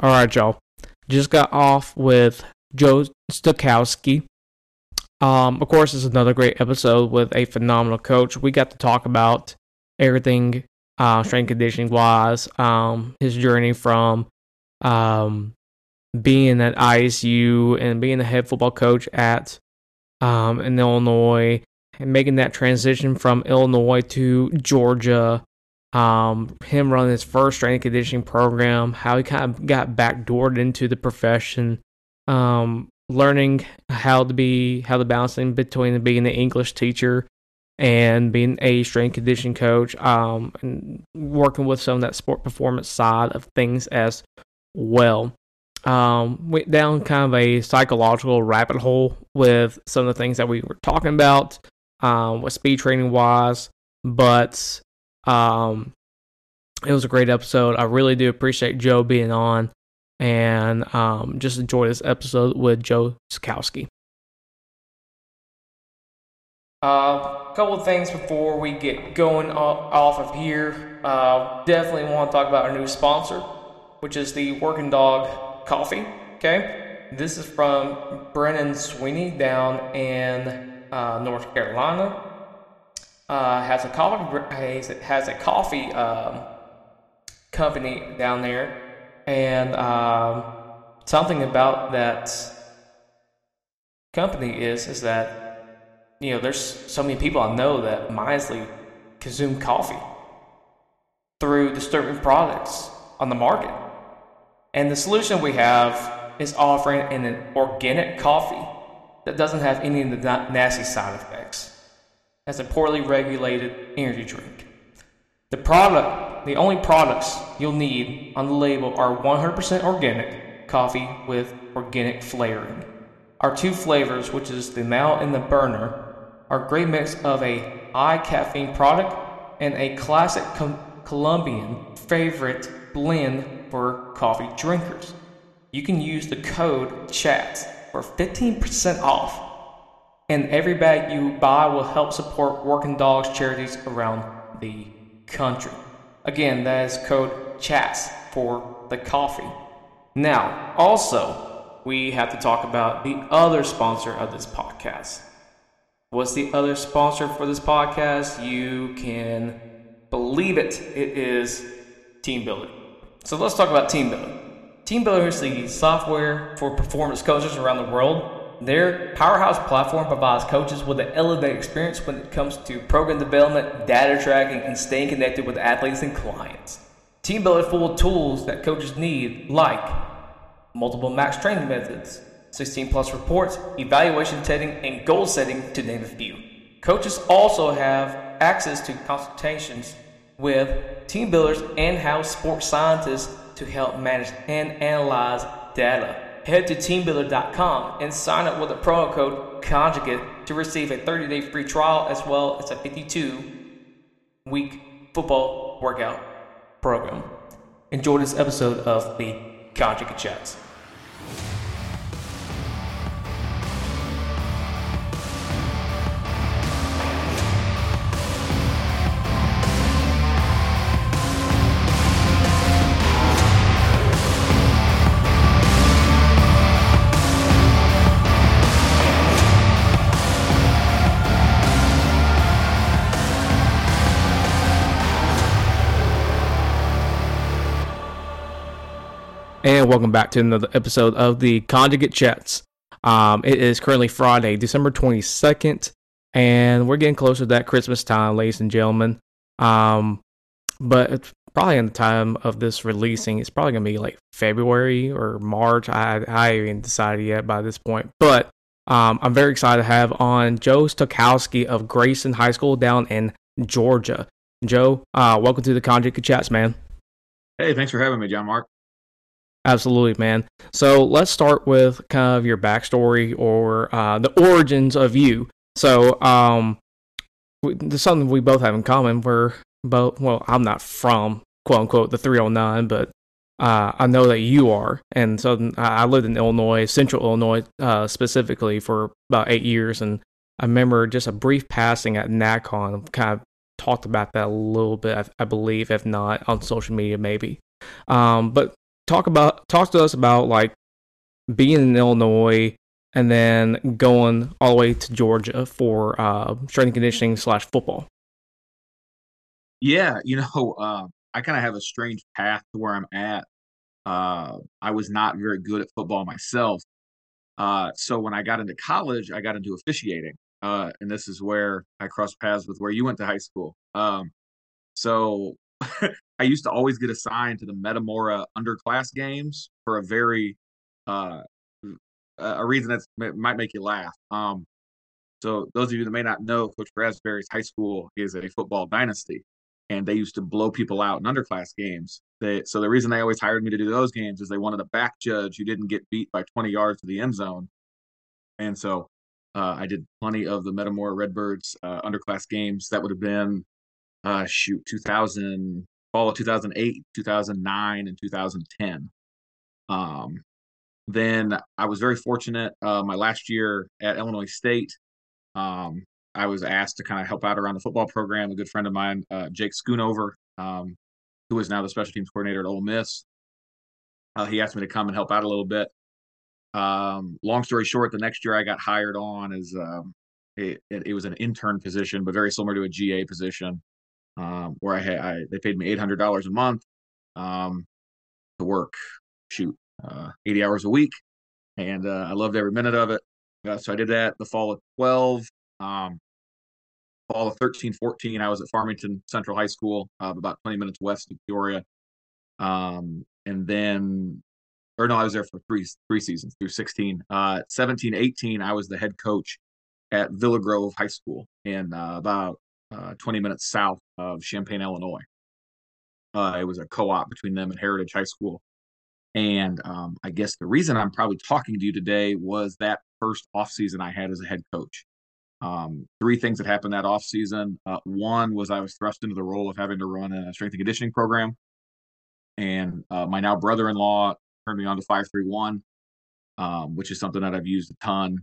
All right, y'all. Just got off with Joe Stokowski. Um, of course, it's another great episode with a phenomenal coach. We got to talk about everything uh, strength conditioning wise, um, his journey from um, being at ISU and being the head football coach at um, in Illinois and making that transition from Illinois to Georgia um, him running his first strength conditioning program, how he kind of got backdoored into the profession, um, learning how to be how to balance in between being an English teacher and being a strength conditioning coach, um, and working with some of that sport performance side of things as well. Um, went down kind of a psychological rabbit hole with some of the things that we were talking about um, with speed training wise, but um, it was a great episode. I really do appreciate Joe being on and um, just enjoy this episode with Joe Stokowski. A uh, couple of things before we get going off of here. Uh, definitely want to talk about our new sponsor, which is the Working Dog Coffee. Okay, this is from Brennan Sweeney down in uh, North Carolina uh, has a coffee has a coffee um, company down there, and um, something about that company is is that you know there's so many people I know that mindlessly consume coffee through disturbing products on the market, and the solution we have is offering an organic coffee that doesn't have any of the nasty side effects as a poorly regulated energy drink. The product, the only products you'll need on the label are 100% organic coffee with organic flavoring. Our two flavors, which is the Mal and the burner, are a great mix of a high caffeine product and a classic com- Colombian favorite blend for coffee drinkers. You can use the code CHATS for 15% off and every bag you buy will help support working dogs charities around the country. Again, that is code CHATS for the coffee. Now, also, we have to talk about the other sponsor of this podcast. What's the other sponsor for this podcast? You can believe it, it is TeamBuildr. So let's talk about TeamBuildr. Team Builder is the software for performance coaches around the world their powerhouse platform provides coaches with an elevated experience when it comes to program development, data tracking, and staying connected with athletes and clients. TeamBuildr is full of tools that coaches need, like multiple max training methods, 16 plus reports, evaluation testing, and goal setting, to name a few. Coaches also have access to consultations with TeamBuildr's in-house sports scientists to help manage and analyze data head to teambuildr.com and sign up with a promo code conjugate to receive a 30 day free trial as well as a 52 week football workout program. Enjoy this episode of the Conjugate Chats. And welcome back to another episode of the Conjugate Chats. Um, it is currently Friday, December 22nd, and we're getting closer to that Christmas time, ladies and gentlemen. Um, but it's probably in the time of this releasing, it's probably going to be like February or March. I, I haven't even decided yet by this point. But um, I'm very excited to have on Joe Stokowski of Grayson High School down in Georgia. Joe, uh, welcome to the Conjugate Chats, man. Hey, thanks for having me, John Mark. Absolutely, man. So let's start with kind of your backstory or uh, the origins of you. So, um, there's something we both have in common. We're both, well, I'm not from quote unquote the 309, but uh, I know that you are. And so I lived in Illinois, central Illinois uh, specifically, for about eight years. And I remember just a brief passing at NACON, kind of talked about that a little bit, I, believe, if not on social media, maybe. Um, but talk about talk to us about like being in Illinois and then going all the way to Georgia for uh, strength conditioning slash football. Yeah, you know, uh, I kind of have a strange path to where I'm at. Uh, I was not very good at football myself. Uh, so when I got into college, I got into officiating. Uh, and this is where I crossed paths with where you went to high school. Um, so I used to always get assigned to the Metamora underclass games for a very uh, a reason that might make you laugh. Um, so those of you that may not know, Coach Raspberry's high school is a football dynasty, and they used to blow people out in underclass games. They, so the reason they always hired me to do those games is they wanted a back judge who didn't get beat by 20 yards to the end zone. And so uh, I did plenty of the Metamora Redbirds uh, underclass games. That would have been uh, shoot 2000 fall of 2008, 2009, and 2010. Um, then I was very fortunate. Uh, my last year at Illinois State, um, I was asked to kind of help out around the football program. A good friend of mine, uh, Jake Schoonover, um, who is now the special teams coordinator at Ole Miss, uh, he asked me to come and help out a little bit. Um, long story short, the next year I got hired on as um, it, it, it, was an intern position, but very similar to a GA position, um, where I had I, they paid me eight hundred dollars a month um, to work. Shoot, uh, 80 hours a week, and uh, I loved every minute of it. Uh, so I did that the fall of 12. Um, fall of 13, 14, I was at Farmington Central High School, uh, about 20 minutes west of Peoria. Um, and then, or no, I was there for three three seasons through 16. Uh, 17, 18, I was the head coach at Villa Grove High School in uh, about uh, 20 minutes south of Champaign, Illinois. Uh, it was a co-op between them and Heritage High School. And um, I guess the reason I'm probably talking to you today was that first offseason I had as a head coach. Um, three things that happened that offseason. Uh, one was I was thrust into the role of having to run a strength and conditioning program. And uh, my now brother in law turned me on to 531, um, which is something that I've used a ton.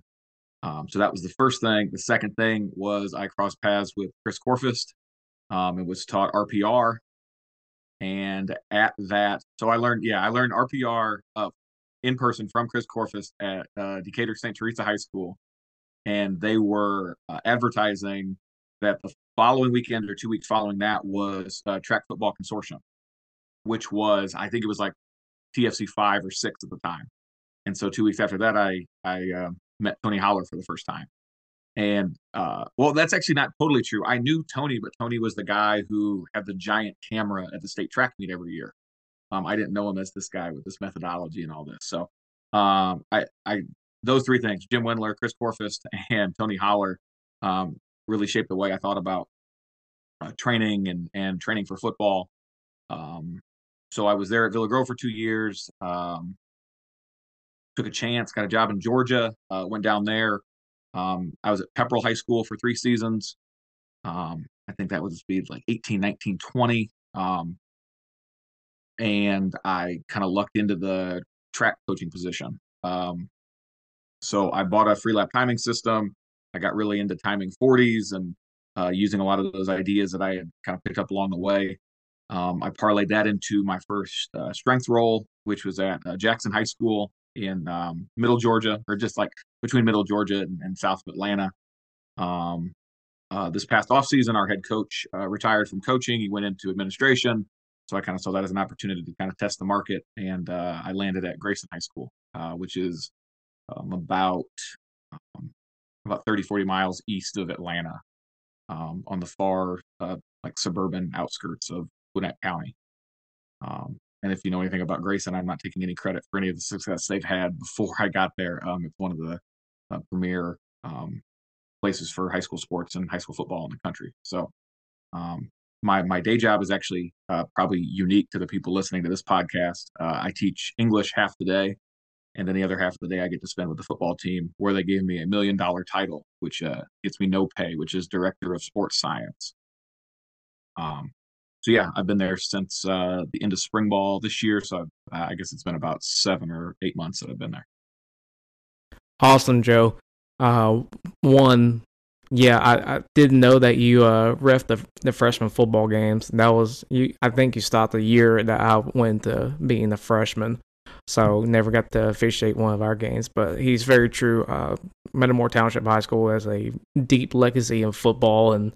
Um, so that was the first thing. The second thing was I crossed paths with Chris Korfist um, and was taught RPR and at that, so I learned, yeah, I learned RPR uh, in person from Chris Korfist at uh, Decatur St. Teresa High School. And they were uh, advertising that the following weekend or two weeks following that was uh, Track Football Consortium, which was, I think it was like TFC five or six at the time. And so two weeks after that, I I uh, met Tony Holler for the first time. And uh, well, that's actually not totally true. I knew Tony, but Tony was the guy who had the giant camera at the state track meet every year. Um, I didn't know him as this guy with this methodology and all this. So um, I, I, those three things: Jim Wendler, Chris Korfist, and Tony Holler, um, really shaped the way I thought about uh, training and and training for football. Um, so I was there at Villa Grove for two years. Took a chance, got a job in Georgia, uh, went down there, um, I was at Pepperell High School for three seasons. Um, I think that was be like 18, 19, 20. Um, and I kind of lucked into the track coaching position. Um, so I bought a Freelap timing system. I got really into timing 40s and uh, using a lot of those ideas that I had kind of picked up along the way. Um, I parlayed that into my first uh, strength role, which was at uh, Jackson High School in um, Middle Georgia, or just like between Middle Georgia and, and South of Atlanta. Um, uh, this past off season, our head coach uh, retired from coaching. He went into administration, so I kind of saw that as an opportunity to kind of test the market, and uh, I landed at Grayson High School, uh, which is um, about um, about 30, 40 miles east of Atlanta, um, on the far uh, like suburban outskirts of Gwinnett County. And if you know anything about Grayson, I'm not taking any credit for any of the success they've had before I got there. Um, it's one of the uh, premier um, places for high school sports and high school football in the country. So, um, my my day job is actually uh, probably unique to the people listening to this podcast. Uh, I teach English half the day, and then the other half of the day I get to spend with the football team, where they gave me a million dollar title, which uh, gets me no pay, which is director of sports science. Um, so yeah, I've been there since uh, the end of spring ball this year. So uh, I guess it's been about seven or eight months that I've been there. Awesome, Joe. Uh, one, yeah, I, I, didn't know that you uh, ref the the freshman football games. That was you. I think you stopped the year that I went to being a freshman, so never got to officiate one of our games. But he's very true. Uh, Metamora Township High School has a deep legacy in football, and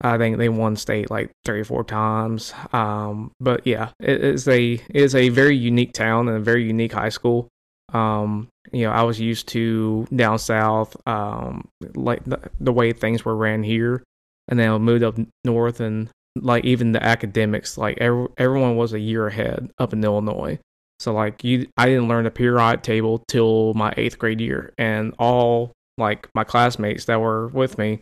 I think they won state like three or four times. Um, but yeah, it is a it is a very unique town and a very unique high school. Um, you know, I was used to down south, um, like the, the way things were ran here, and then I moved up north, and like even the academics, like every, everyone was a year ahead up in Illinois. So like you, I didn't learn the periodic table till my eighth grade year, and all like my classmates that were with me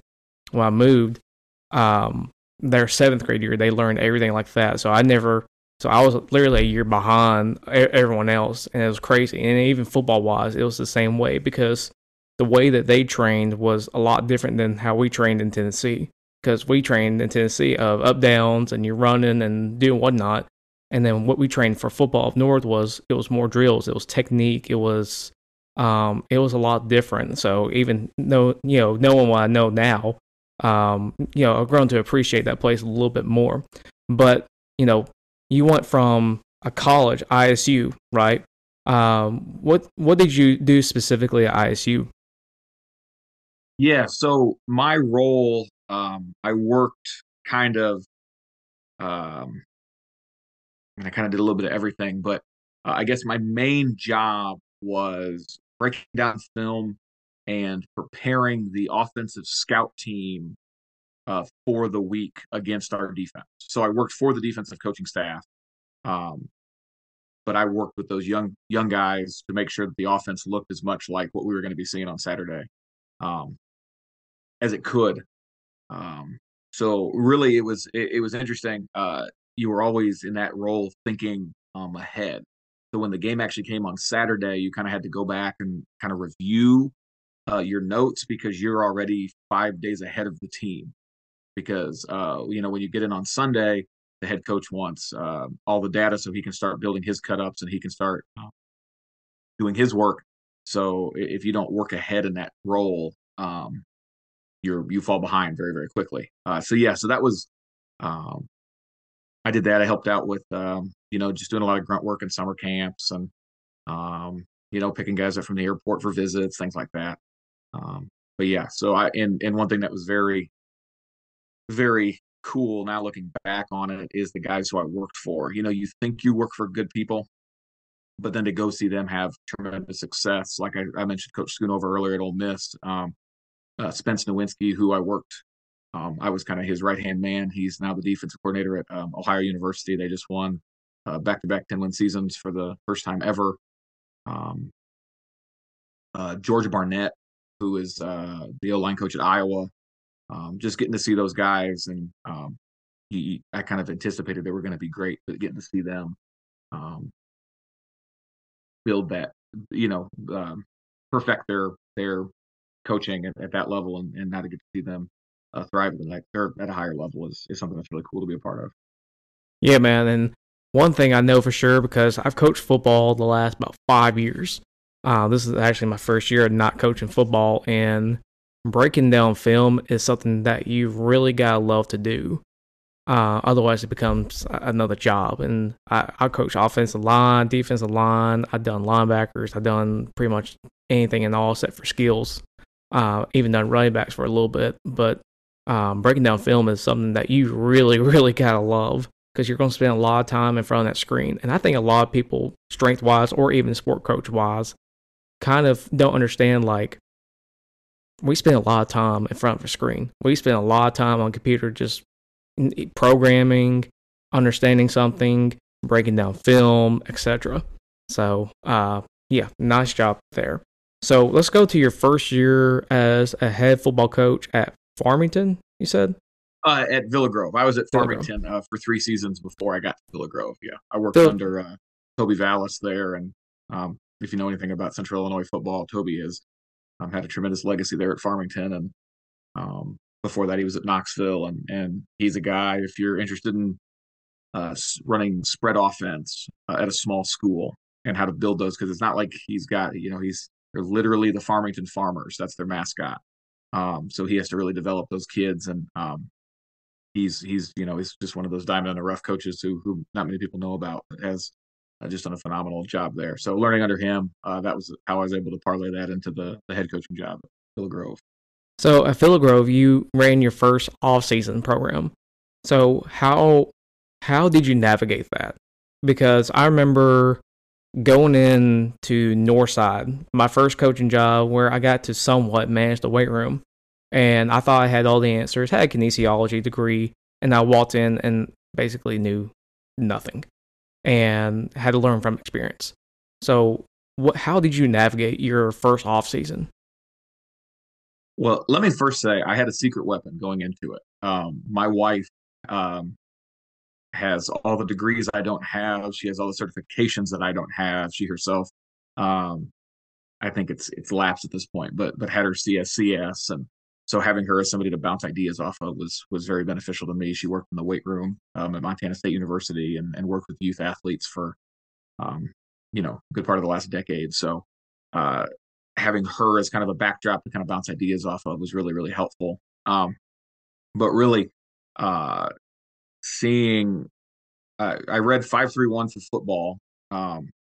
when I moved, um, their seventh grade year, they learned everything like that. So I never so I was literally a year behind everyone else, and it was crazy. And even football wise, it was the same way because the way that they trained was a lot different than how we trained in Tennessee. Because we trained in Tennessee of up downs and you're running and doing whatnot. And then what we trained for football up north was it was more drills, it was technique, it was um, it was a lot different. So even though you know knowing what I know now, um, you know I've grown to appreciate that place a little bit more. But you know you went from a college, ISU, right? Um, what what did you do specifically at ISU? Yeah, so my role, um, I worked kind of, um, and I kind of did a little bit of everything, but uh, I guess my main job was breaking down film and preparing the offensive scout team uh, for the week against our defense. So I worked for the defensive coaching staff, um, but I worked with those young young guys to make sure that the offense looked as much like what we were going to be seeing on Saturday um, as it could. Um, so really, it was it, it was interesting. Uh, you were always in that role thinking um, ahead. So when the game actually came on Saturday, you kind of had to go back and kind of review uh, your notes because you're already five days ahead of the team because uh, you know when you get in on Sunday, the head coach wants uh, all the data so he can start building his cutups and he can start uh, doing his work. So if you don't work ahead in that role, um, you're you fall behind very very quickly. Uh, so yeah, so that was um, I did that. I helped out with um, you know just doing a lot of grunt work in summer camps and um, you know picking guys up from the airport for visits, things like that. Um, but yeah, so I and and one thing that was very very cool now looking back on it is the guys who I worked for. You know, you think you work for good people, but then to go see them have tremendous success, like I, I mentioned Coach Schoonover earlier at Ole Miss, um, uh, Spence Nowinski, who I worked, um, I was kind of his right hand man. He's now the defensive coordinator at um, Ohio University. They just won back to back 10 win seasons for the first time ever. Um, uh, George Barnett, who is uh, the O line coach at Iowa, um, just getting to see those guys and um, he, I kind of anticipated they were going to be great, but getting to see them um, build that, you know, um, perfect their their coaching at, at that level, and, and now to get to see them uh, thrive at, like, they're at a higher level is, is something that's really cool to be a part of. Yeah, man. And one thing I know for sure because I've coached football the last about five years. Uh, this is actually my first year of not coaching football, and breaking down film is something that you really gotta love to do. Uh, otherwise, it becomes another job. And I, I coach offensive line, defensive line. I've done linebackers. I've done pretty much anything and all set for skills. Uh, even done running backs for a little bit. But um, breaking down film is something that you really, really gotta love because you're going to spend a lot of time in front of that screen. And I think a lot of people, strength wise or even sport coach wise, kind of don't understand like we spend a lot of time in front of a screen. We spend a lot of time on computer just programming, understanding something, breaking down film, etc. So, uh, yeah, nice job there. So let's go to your first year as a head football coach at Farmington. You said uh, at Villa Grove. I was at Farmington uh, for three seasons before I got to Villa Grove. Yeah, I worked under uh, Toby Vallis there, and um, if you know anything about Central Illinois football, Toby is um, had a tremendous legacy there at Farmington, and um, before that he was at Knoxville, and and he's a guy if you're interested in uh, running spread offense uh, at a small school and how to build those because it's not like he's got you know he's they're literally the Farmington Farmers that's their mascot. Um, so he has to really develop those kids, and um, he's he's you know he's just one of those diamond in the rough coaches who who not many people know about, has uh, just done a phenomenal job there. So learning under him, uh, that was how I was able to parlay that into the the head coaching job at Phil. So at Villa Grove, you ran your first off-season program. So how how did you navigate that? Because I remember going in to Northside, my first coaching job, where I got to somewhat manage the weight room, and I thought I had all the answers. Had a kinesiology degree, and I walked in and basically knew nothing, and had to learn from experience. So, what? How did you navigate your first off season? Well, let me first say I had a secret weapon going into it. Um, my wife um, has all the degrees I don't have. She has all the certifications that I don't have. She herself, um, I think it's it's lapsed at this point, but but had her CSCS, and so having her as somebody to bounce ideas off of was was very beneficial to me. She worked in the weight room um, at Montana State University and, and worked with youth athletes for, um, you know, a good part of the last decade. So uh, having her as kind of a backdrop to kind of bounce ideas off of was really really helpful. Um, but really, uh, seeing uh, I read five three one for football, um,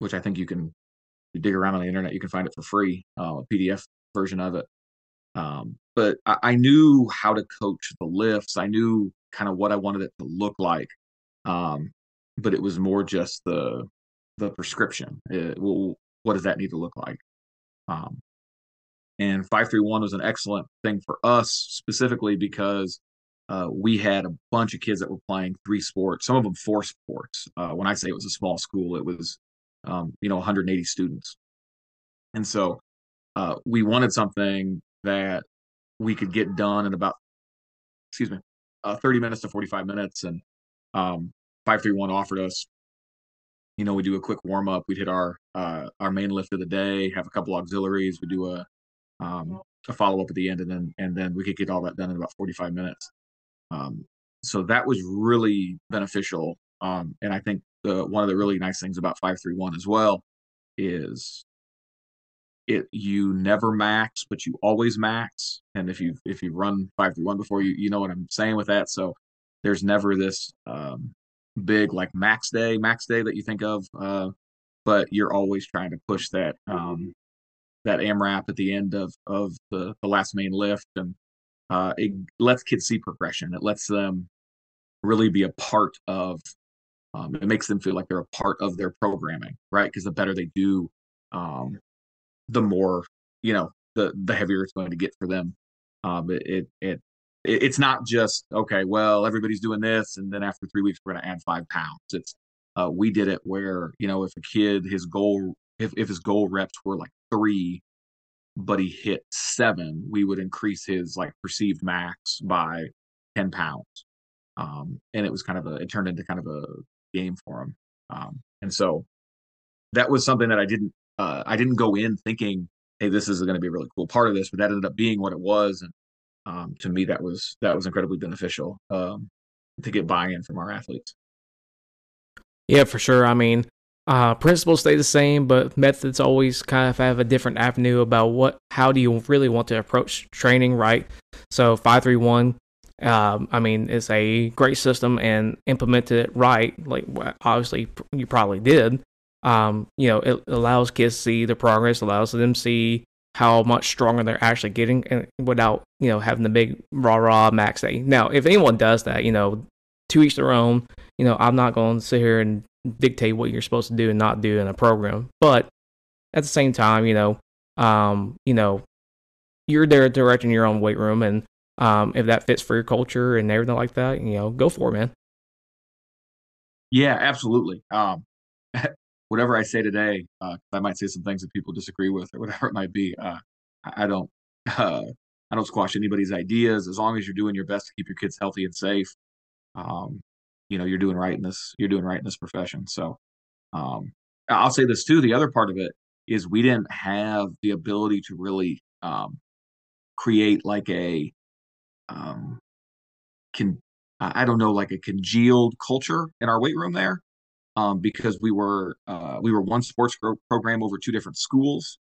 which I think you can dig around on the internet. You can find it for free, uh, a PDF version of it. But I, I, knew how to coach the lifts. I knew kind of what I wanted it to look like. Um, but it was more just the the prescription. It, well, what does that need to look like? Um, and five three one was an excellent thing for us specifically because uh, we had a bunch of kids that were playing three sports, some of them four sports. Uh, when I say it was a small school, it was, um, you know, 180 students. And so uh, we wanted something that we could get done in about, excuse me, uh, 30 minutes to 45 minutes. And um, 531 offered us, you know, we do a quick warm up. We'd hit our uh, our main lift of the day, have a couple auxiliaries. We do a um, a follow up at the end, and then and then we could get all that done in about 45 minutes. Um, so that was really beneficial. Um, and I think the, one of the really nice things about 531 as well is it you never max, but you always max. And if you if you run 531 before you you know what I'm saying with that. So there's never this um, big like max day, max day that you think of. Uh, but you're always trying to push that um, that AMRAP at the end of of the the last main lift and uh, it lets kids see progression. It lets them really be a part of. Um, it makes them feel like they're a part of their programming, right? Because the better they do, um, the more you know, the the heavier it's going to get for them. Um, it, it it it's not just okay. Well, everybody's doing this, and then after three weeks, we're going to add five pounds. It's uh, we did it where you know if a kid his goal if if his goal reps were like three, but he hit seven, we would increase his like perceived max by 10 pounds. Um, and it was kind of a, it turned into kind of a game for him. Um, and so that was something that I didn't, uh, I didn't go in thinking, Hey, this is going to be a really cool part of this, but that ended up being what it was. And, um, to me, that was, that was incredibly beneficial, um, to get buy-in from our athletes. Yeah, for sure. I mean, uh, principles stay the same, but methods always kind of have a different avenue about what, how do you really want to approach training, right? So five three one, um, I mean, it's a great system and implemented it right. Like obviously you probably did. Um, you know, it allows kids to see the progress, allows them to see how much stronger they're actually getting, and without you know having the big rah rah max day. Now, if anyone does that, you know, to each their own. You know, I'm not going to sit here and dictate what you're supposed to do and not do in a program. But at the same time, you know, um, you know, you're there directing your own weight room, and um, if that fits for your culture and everything like that, you know, go for it, man. Yeah, absolutely. Um, whatever I say today, uh, I might say some things that people disagree with, or whatever it might be. Uh, I don't, uh, I don't squash anybody's ideas as long as you're doing your best to keep your kids healthy and safe. Um, you know you're doing right in this you're doing right in this profession so um, i'll say this too the other part of it is we didn't have the ability to really um, create like a um, can i don't know like a congealed culture in our weight room there um, because we were uh, we were one sports pro- program over two different schools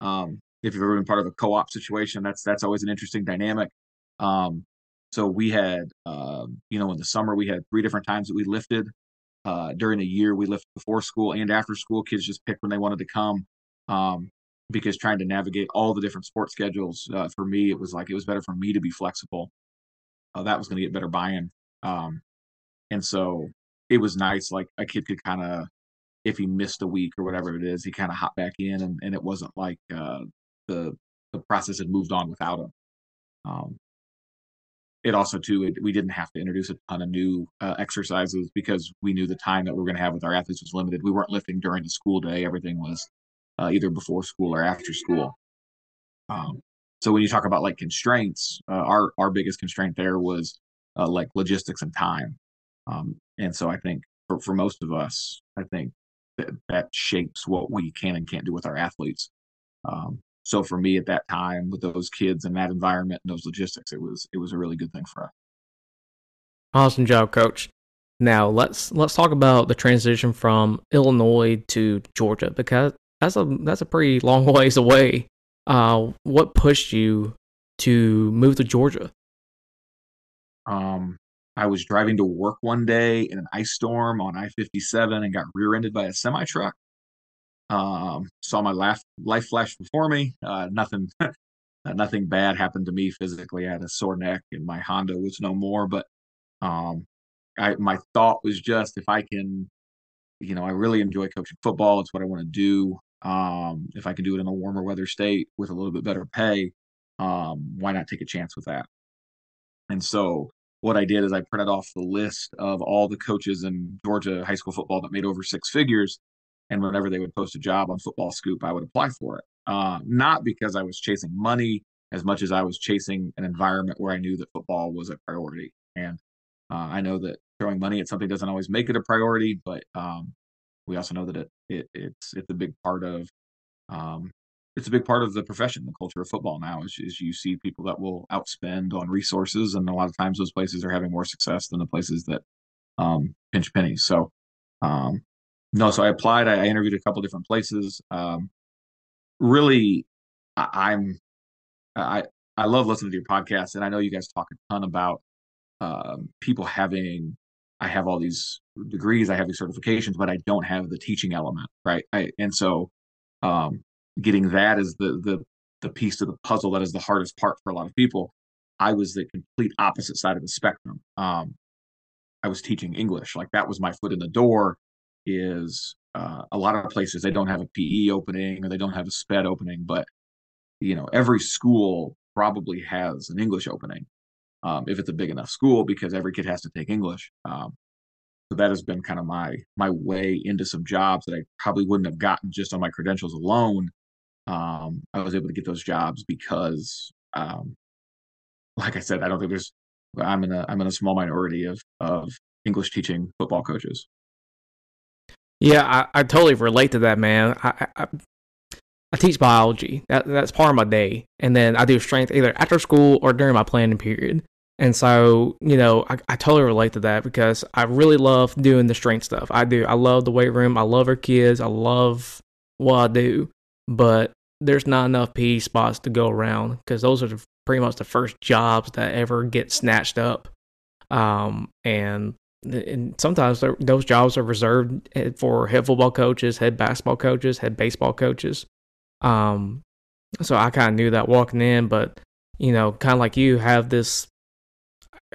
um, if you've ever been part of a co-op situation, that's that's always an interesting dynamic. Um, so we had, uh, you know, in the summer we had three different times that we lifted. Uh, during the year, we lifted before school and after school. Kids just picked when they wanted to come. Um, because trying to navigate all the different sports schedules uh, for me, it was like it was better for me to be flexible. Uh, that was going to get better buy-in, um, and so it was nice. Like a kid could kind of, if he missed a week or whatever it is, he kind of hop back in, and, and it wasn't like uh, the the process had moved on without him. Um, it also too it, we didn't have to introduce a ton of new uh, exercises because we knew the time that we were going to have with our athletes was limited. We weren't lifting during the school day; everything was uh, either before school or after school. Um, so when you talk about like constraints, uh, our our biggest constraint there was uh, like logistics and time. Um, and so I think for, for most of us, I think that that shapes what we can and can't do with our athletes. Um, so for me at that time with those kids and that environment and those logistics, it was it was a really good thing for us. Awesome job, coach. Now let's let's talk about the transition from Illinois to Georgia because that's a that's a pretty long ways away. Uh, what pushed you to move to Georgia? Um, I was driving to work one day in an ice storm on I 57 and got rear ended by a semi truck. Um, saw my life, life flash before me. Uh, nothing, nothing bad happened to me physically. I had a sore neck and my Honda was no more. But um, I, my thought was just if I can, you know, I really enjoy coaching football. It's what I want to do. Um, if I can do it in a warmer weather state with a little bit better pay, um, why not take a chance with that? And so what I did is I printed off the list of all the coaches in Georgia high school football that made over six figures. And whenever they would post a job on Football Scoop, I would apply for it. Uh, not because I was chasing money as much as I was chasing an environment where I knew that football was a priority. And uh, I know that throwing money at something doesn't always make it a priority, but um, we also know that it, it it's it's a big part of um, it's a big part of the profession, the culture of football now is, is you see people that will outspend on resources, and a lot of times those places are having more success than the places that um, pinch pennies. So, um, no, so I applied. I, I, interviewed a couple different places. Um, really, I, am I I love listening to your podcast, and I know you guys talk a ton about um, people having I have all these degrees, I have these certifications, but I don't have the teaching element, right? I, and so um, getting that is the the the piece of the puzzle that is the hardest part for a lot of people. I was the complete opposite side of the spectrum. Um, I was teaching English, like that was my foot in the door. Is uh, a lot of places they don't have a PE opening or they don't have a SPED opening, but you know every school probably has an English opening um, if it's a big enough school because every kid has to take English. Um, so that has been kind of my my way into some jobs that I probably wouldn't have gotten just on my credentials alone. Um, I was able to get those jobs because, um, like I said, I don't think there's. I'm in a I'm in a small minority of of English teaching football coaches. Yeah, I, I totally relate to that, man. I, I I teach biology. That that's part of my day, and then I do strength either after school or during my planning period. And so, you know, I, I totally relate to that because I really love doing the strength stuff. I do. I love the weight room. I love our kids. I love what I do. But there's not enough PE spots to go around because those are pretty much the first jobs that ever get snatched up. Um, and, and sometimes those jobs are reserved eh, for head football coaches, head basketball coaches, head baseball coaches. Um, so I kind of knew that walking in, but you know, kind of like you have this,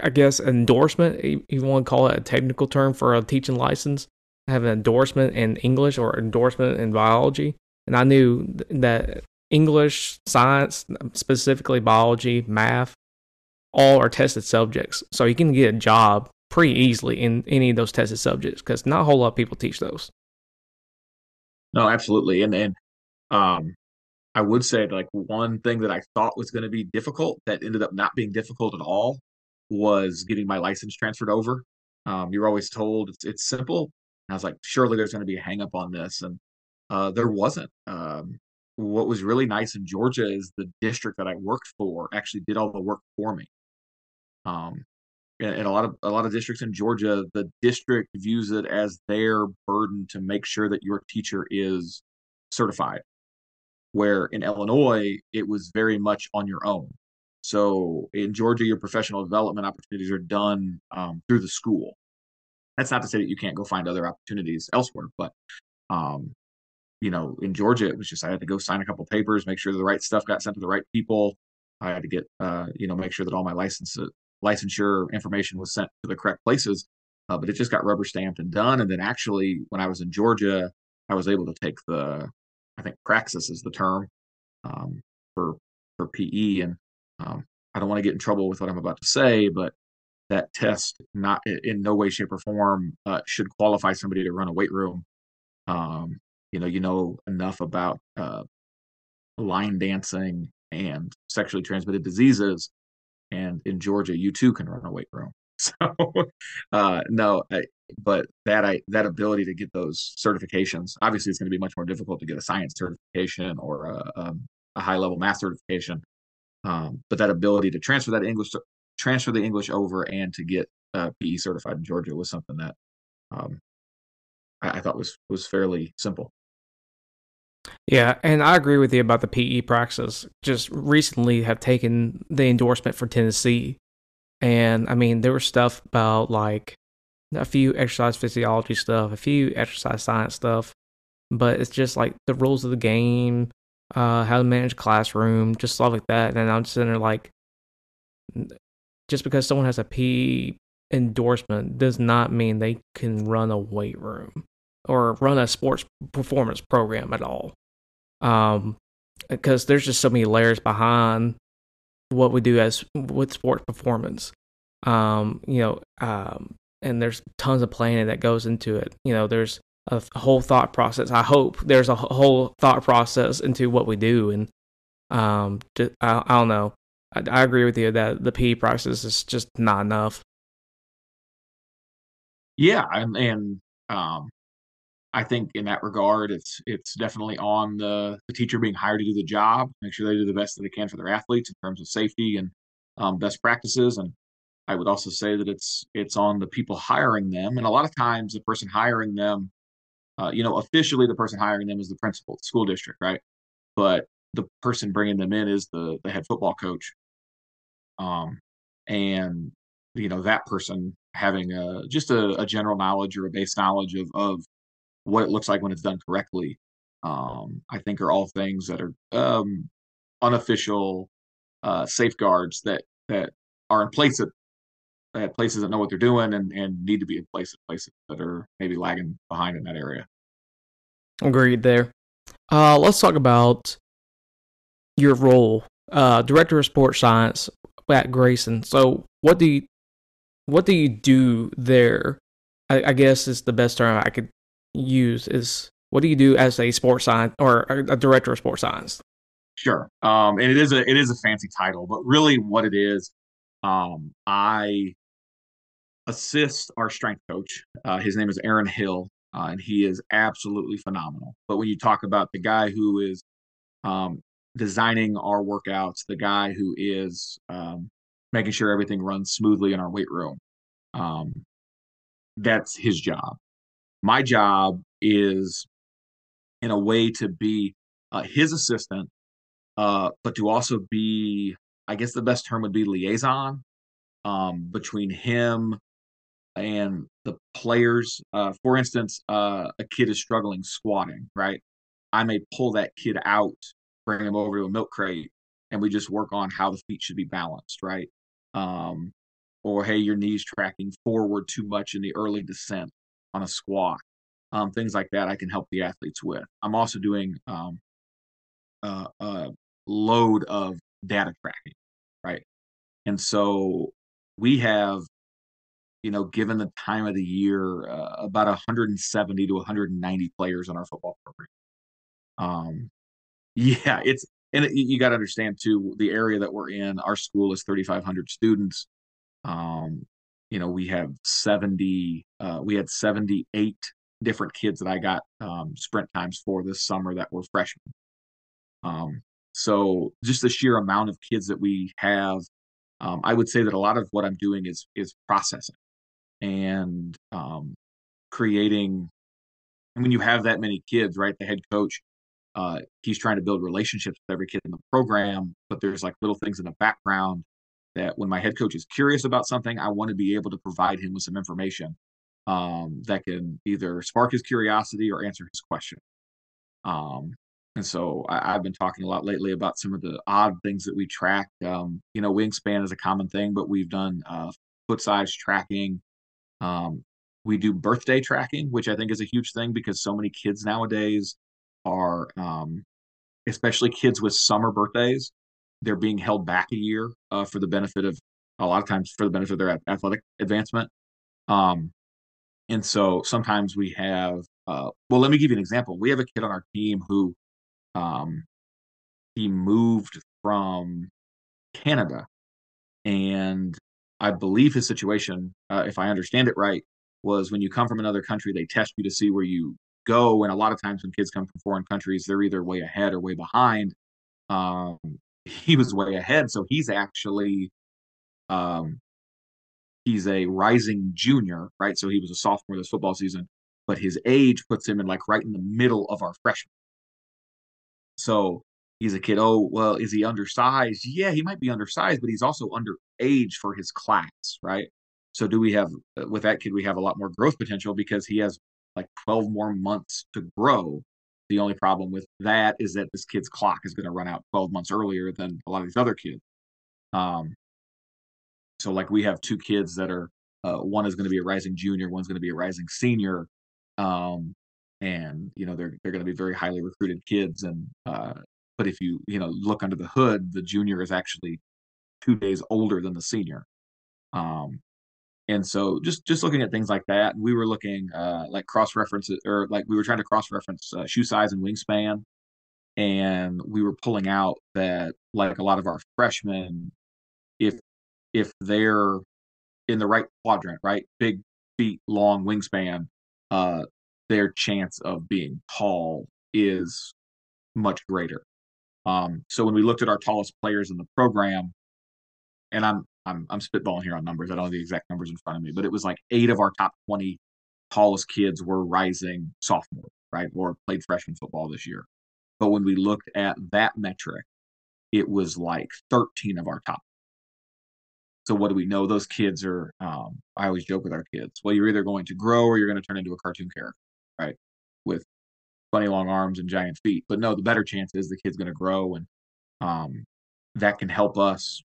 I guess, endorsement. You want to call it a technical term for a teaching license? Have an endorsement in English or endorsement in biology, and I knew that English, science, specifically biology, math, all are tested subjects. So you can get a job pretty easily in any of those tested subjects because not a whole lot of people teach those. No, absolutely, and and um, I would say like one thing that I thought was going to be difficult that ended up not being difficult at all was getting my license transferred over. Um, you're always told it's it's simple. And I was like, surely there's going to be a hangup on this, and uh, there wasn't. Um, what was really nice in Georgia is the district that I worked for actually did all the work for me. Um, and, a lot of a lot of districts in Georgia, the district views it as their burden to make sure that your teacher is certified where in Illinois, it was very much on your own. So in Georgia, your professional development opportunities are done um, through the school. That's not to say that you can't go find other opportunities elsewhere, but um, you know, in Georgia, it was just I had to go sign a couple papers, make sure the right stuff got sent to the right people. I had to get, uh, you know, make sure that all my license licensure information was sent to the correct places. Uh, but it just got rubber stamped and done. And then actually, when I was in Georgia, I was able to take the, I think praxis is the term um, for for PE. And um, I don't want to get in trouble with what I'm about to say, but that test, not in no way, shape, or form, uh, should qualify somebody to run a weight room. Um, you know, you know enough about uh, line dancing and sexually transmitted diseases. And in Georgia, you too can run a weight room. So, uh, no, I, but that I that ability to get those certifications, obviously, it's going to be much more difficult to get a science certification or a, um, a high level math certification. Um, but that ability to transfer that English, transfer the English over, and to get uh, PE certified in Georgia was something that um, I, I thought was was fairly simple. Yeah, and I agree with you about the PE praxis. Just recently have taken the endorsement for Tennessee. And I mean, there was stuff about like a few exercise physiology stuff, a few exercise science stuff, but it's just like the rules of the game, uh, how to manage classroom, just stuff like that. And I'm sitting there like, just because someone has a PE endorsement does not mean they can run a weight room or run a sports performance program at all um, because there's just so many layers behind what we do as with sports performance. Um, you know, um, and there's tons of planning that goes into it. You know, there's a whole thought process. I hope there's a whole thought process into what we do, and um, just, I, I don't know. I, I agree with you that the PE process is just not enough. Yeah, and, and um, I think in that regard, it's it's definitely on the, the teacher being hired to do the job, make sure they do the best that they can for their athletes in terms of safety and um, best practices. And I would also say that it's it's on the people hiring them, and a lot of times the person hiring them, uh, you know, officially the person hiring them is the principal, the school district, right? But the person bringing them in is the the head football coach, um, and you know that person having a just a, a general knowledge or a base knowledge of of what it looks like when it's done correctly. Um, I think are all things that are um, unofficial uh, safeguards that that are in place at, at places that know what they're doing and, and need to be in place at places that are maybe lagging behind in that area. Agreed there. Uh, let's talk about your role, uh, director of sports science at Grayson. So, what do you what do you do there? I, I guess is the best term I could use is what do you do as a sports science or a director of sports science? Sure. Um, and it is a it is a fancy title, but really what it is, um, I assist our strength coach. Uh, his name is Aaron Hill, uh, and he is absolutely phenomenal. But when you talk about the guy who is um, designing our workouts, the guy who is um, making sure everything runs smoothly in our weight room, um, that's his job my job is in a way to be uh, his assistant, uh, but to also be, I guess the best term would be liaison um, between him and the players. Uh, for instance, uh, a kid is struggling squatting, right? I may pull that kid out, bring him over to a milk crate, and we just work on how the feet should be balanced, right? Um, or hey, your knees tracking forward too much in the early descent on a squat, um, things like that. I can help the athletes with. I'm also doing um, a, a load of data tracking, right? And so we have, you know, given the time of the year, uh, about 170 to 190 players on our football program. Um, yeah, it's and it, you got to understand too the area that we're in. Our school is 3,500 students. Um, you know, we have 70, uh, we had 78 different kids that I got um, sprint times for this summer that were freshmen. Um, so just the sheer amount of kids that we have, um, I would say that a lot of what I'm doing is is processing and um, creating. And when you have that many kids, right, the head coach uh, he's trying to build relationships with every kid in the program, but there's like little things in the background that when my head coach is curious about something, I want to be able to provide him with some information um, that can either spark his curiosity or answer his question. Um, and so I, have been talking a lot lately about some of the odd things that we track. Um, you know, wingspan is a common thing, but we've done uh, foot size tracking. Um, we do birthday tracking, which I think is a huge thing because so many kids nowadays are, um, especially kids with summer birthdays, they're being held back a year uh, for the benefit of a lot of times for the benefit of their athletic advancement. Um, and so sometimes we have, uh, well, let me give you an example. We have a kid on our team who um, he moved from Canada. And I believe his situation, uh, if I understand it right, was when you come from another country, they test you to see where you go. And a lot of times when kids come from foreign countries, they're either way ahead or way behind. Um, he was way ahead. So he's actually um, he's a rising junior, right? So he was a sophomore this football season, but his age puts him in like right in the middle of our freshman. So he's a kid. Oh, well, is he undersized? Yeah, he might be undersized, but he's also underage for his class, right? So do we have uh, with that kid? We have a lot more growth potential because he has like 12 more months to grow. The only problem with that is that this kid's clock is going to run out 12 months earlier than a lot of these other kids. Um, so like we have two kids that are uh, one is going to be a rising junior, one's going to be a rising senior, um, and you know they're they're going to be very highly recruited kids. And uh, but if you you know look under the hood, the junior is actually two days older than the senior. Um, and so just just looking at things like that, we were looking uh, like cross references or like we were trying to cross reference uh, shoe size and wingspan, and we were pulling out that like a lot of our freshmen, if if they're in the right quadrant, right? Big feet, long wingspan, uh, their chance of being tall is much greater. Um, so when we looked at our tallest players in the program, and I'm I'm I'm spitballing here on numbers. I don't have the exact numbers in front of me, but it was like eight of our top 20 tallest kids were rising sophomore, right? Or played freshman football this year. But when we looked at that metric, it was like 13 of our top so what do we know? Those kids are. Um, I always joke with our kids. Well, you're either going to grow or you're going to turn into a cartoon character, right? With funny long arms and giant feet. But no, the better chance is the kid's going to grow, and um, that can help us.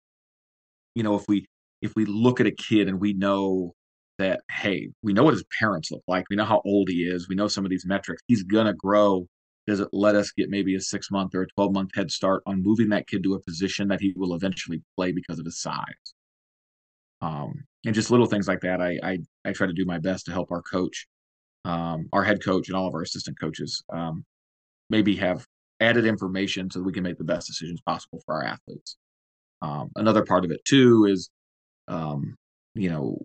You know, if we if we look at a kid and we know that hey, we know what his parents look like, we know how old he is, we know some of these metrics. He's gonna grow. Does it let us get maybe a six month or a twelve month head start on moving that kid to a position that he will eventually play because of his size? um, and just little things like that. I, I, I try to do my best to help our coach, um, our head coach, and all of our assistant coaches um, maybe have added information so that we can make the best decisions possible for our athletes. Um, another part of it too is, um, you know,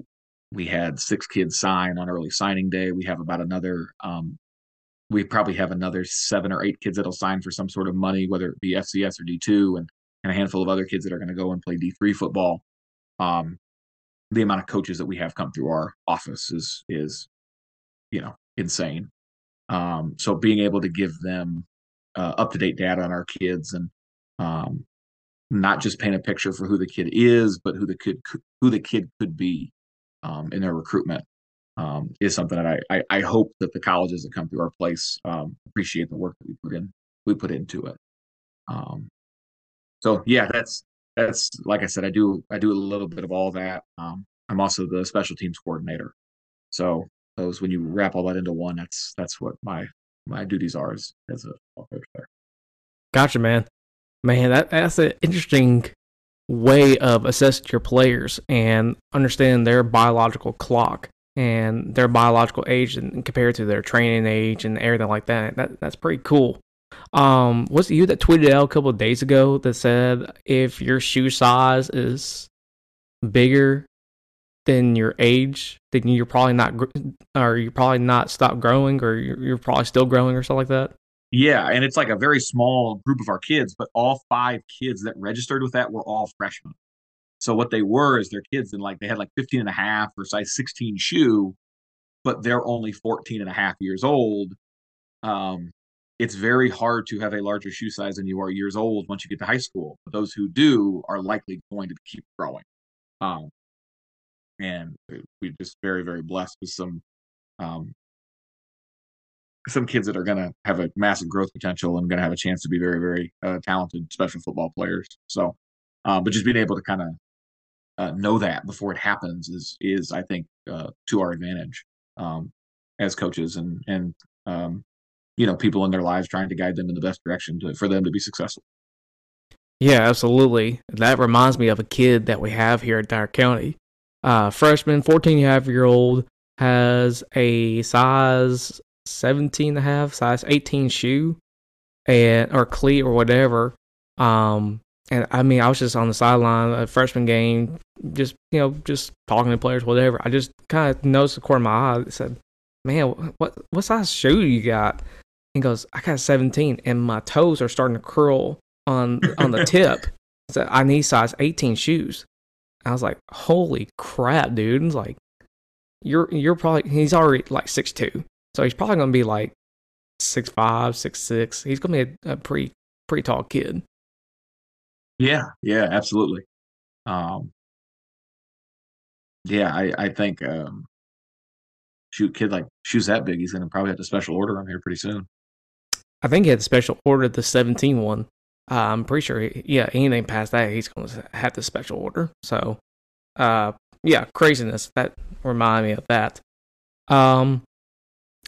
we had six kids sign on early signing day. We have about another. Um, we probably have another seven or eight kids that'll sign for some sort of money, whether it be FCS or D two, and, and a handful of other kids that are going to go and play D three football. Um, the amount of coaches that we have come through our office is is you know insane um, so being able to give them uh, up to date data on our kids and um, not just paint a picture for who the kid is but who the kid who the kid could be um, in their recruitment um, is something that I, I, I hope that the colleges that come through our place um, appreciate the work that we put in we put into it um, so yeah that's that's like I said, I do I do a little bit of all that. Um, I'm also the special teams coordinator. So those when you wrap all that into one, that's that's what my my duties are as, as a coach there. Gotcha, man. Man, that that's an interesting way of assessing your players and understanding their biological clock and their biological age and compared to their training age and everything like that. That that's pretty cool. Um, was it you that tweeted out a couple of days ago that said if your shoe size is bigger than your age, then you're probably not, or you're probably not stopped growing, or you're, you're probably still growing, or something like that. Yeah, and it's like a very small group of our kids, but all five kids that registered with that were all freshmen. So what they were is their kids and like they had like 15 and a half or size 16 shoe, but they're only 14 and a half years old. Um, it's very hard to have a larger shoe size than you are years old once you get to high school. But those who do are likely going to keep growing. Um, and we're just very, very blessed with some um, some kids that are going to have a massive growth potential and going to have a chance to be very, very uh, talented special football players. So, uh, but just being able to kind of uh, know that before it happens is is I think uh, to our advantage um, as coaches and and um, you know people in their lives trying to guide them in the best direction to, for them to be successful. Yeah, absolutely. That reminds me of a kid that we have here at Dyer County. Uh, freshman, 14 and a half year old, has a size 17 and a half, size 18 shoe and or cleat or whatever. Um, and I mean, I was just on the sideline, a freshman game, just you know, just talking to players, whatever. I just kind of noticed the corner of my eye. said, "Man, what what size shoe you got?" He goes, "I got 17, and my toes are starting to curl on on the tip." Said, "I need size 18 shoes." I was like, "Holy crap, dude!" He's like, "You're you're probably he's already like six two, so he's probably gonna be like six five, six six. He's gonna be a, a pretty pretty tall kid." Yeah, yeah, absolutely. Um, yeah, I I think um, shoot kid like shoes that big, he's gonna probably have to special order him here pretty soon. I think he had the special order the 17 one. Uh, I'm pretty sure, he, yeah, anything past that, he's going to have the special order. So, uh, yeah, craziness. That remind me of that. Um,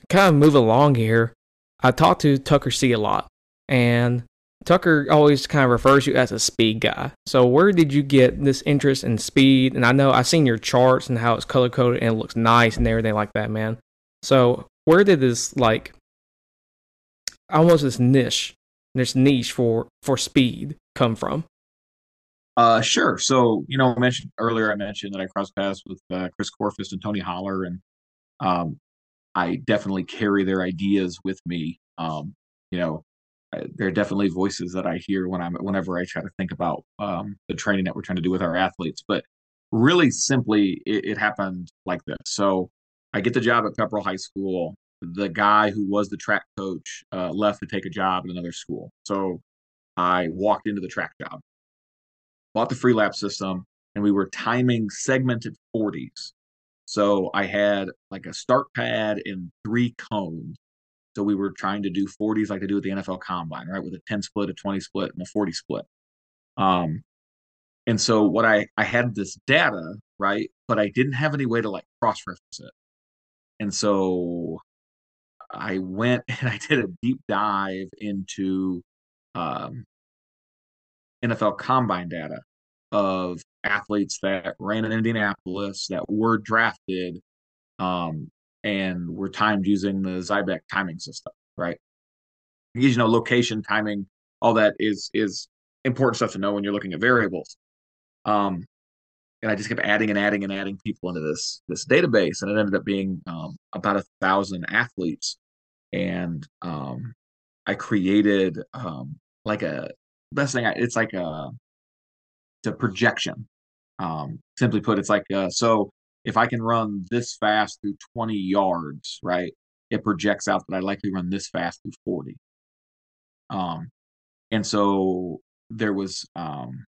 kind of move along here. I talked to Tucker C a lot, and Tucker always kind of refers you as a speed guy. So where did you get this interest in speed? And I know I've seen your charts and how it's color coded and it looks nice and everything like that, man. So where did this like almost this niche, this niche for for speed come from? Uh, sure. So you know, I mentioned earlier. I mentioned that I crossed paths with uh, Chris Korfist and Tony Holler, and um, I definitely carry their ideas with me. Um, you know, there are definitely voices that I hear when I'm whenever I try to think about um, the training that we're trying to do with our athletes. But really simply, it, it happened like this. So I get the job at Pepperell High School. The guy who was the track coach uh, left to take a job at another school. So I walked into the track job, bought the Freelap system, and we were timing segmented 40s. So I had like a start pad and three cones so we were trying to do 40s like they do with the NFL combine, right? With a 10 split, a 20 split, and a 40 split. Um, and so what I I had this data, right? But I didn't have any way to like cross-reference it. And so I went and I did a deep dive into um, NFL combine data of athletes that ran in Indianapolis that were drafted um, and we're timed using the Zybek timing system, right? Because you know, location, timing, all that is is important stuff to know when you're looking at variables. Um, and I just kept adding and adding and adding people into this this database, and it ended up being um, about a thousand athletes. And um, I created um, like a best thing. I, it's like a a projection. Um, simply put, it's like uh, so if I can run this fast through 20 yards, right, it projects out that I likely run this fast through 40. Um, and so there was um,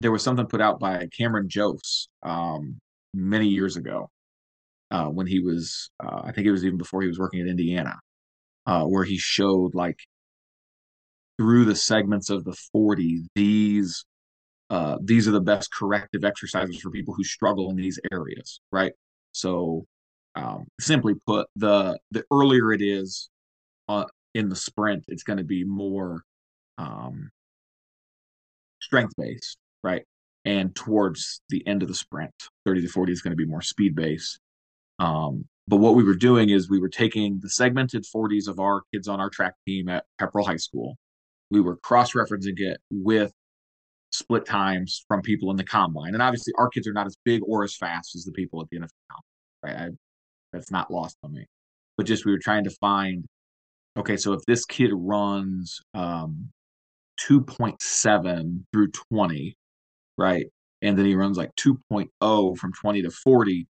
there was something put out by Cameron Josse um, many years ago uh, when he was uh, I think it was even before he was working at Indiana, uh, where he showed like through the segments of the 40 these uh, these are the best corrective exercises for people who struggle in these areas, right? So, um, simply put, the the earlier it is uh, in the sprint, it's going to be more um, strength based, right? And towards the end of the sprint, 30 to 40 is going to be more speed based. Um, but what we were doing is we were taking the segmented 40s of our kids on our track team at Pepperell High School. We were cross referencing it with split times from people in the combine. And obviously, our kids are not as big or as fast as the people at the NFL. Right? I, that's not lost on me. But just we were trying to find, okay, so if this kid runs um, 2.7 through 20, right, and then he runs like 2.0 from 20 to 40,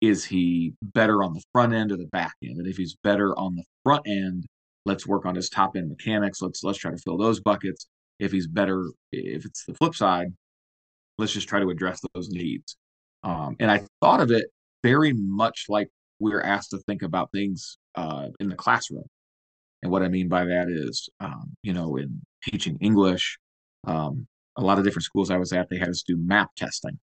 is he better on the front end or the back end? And if he's better on the front end, let's work on his top end mechanics. Let's let's try to fill those buckets. If he's better, if it's the flip side, let's just try to address those needs. Um, and I thought of it very much like we are asked to think about things uh, in the classroom. And what I mean by that is, um, you know, in teaching English, um, a lot of different schools I was at, they had us do MAP testing.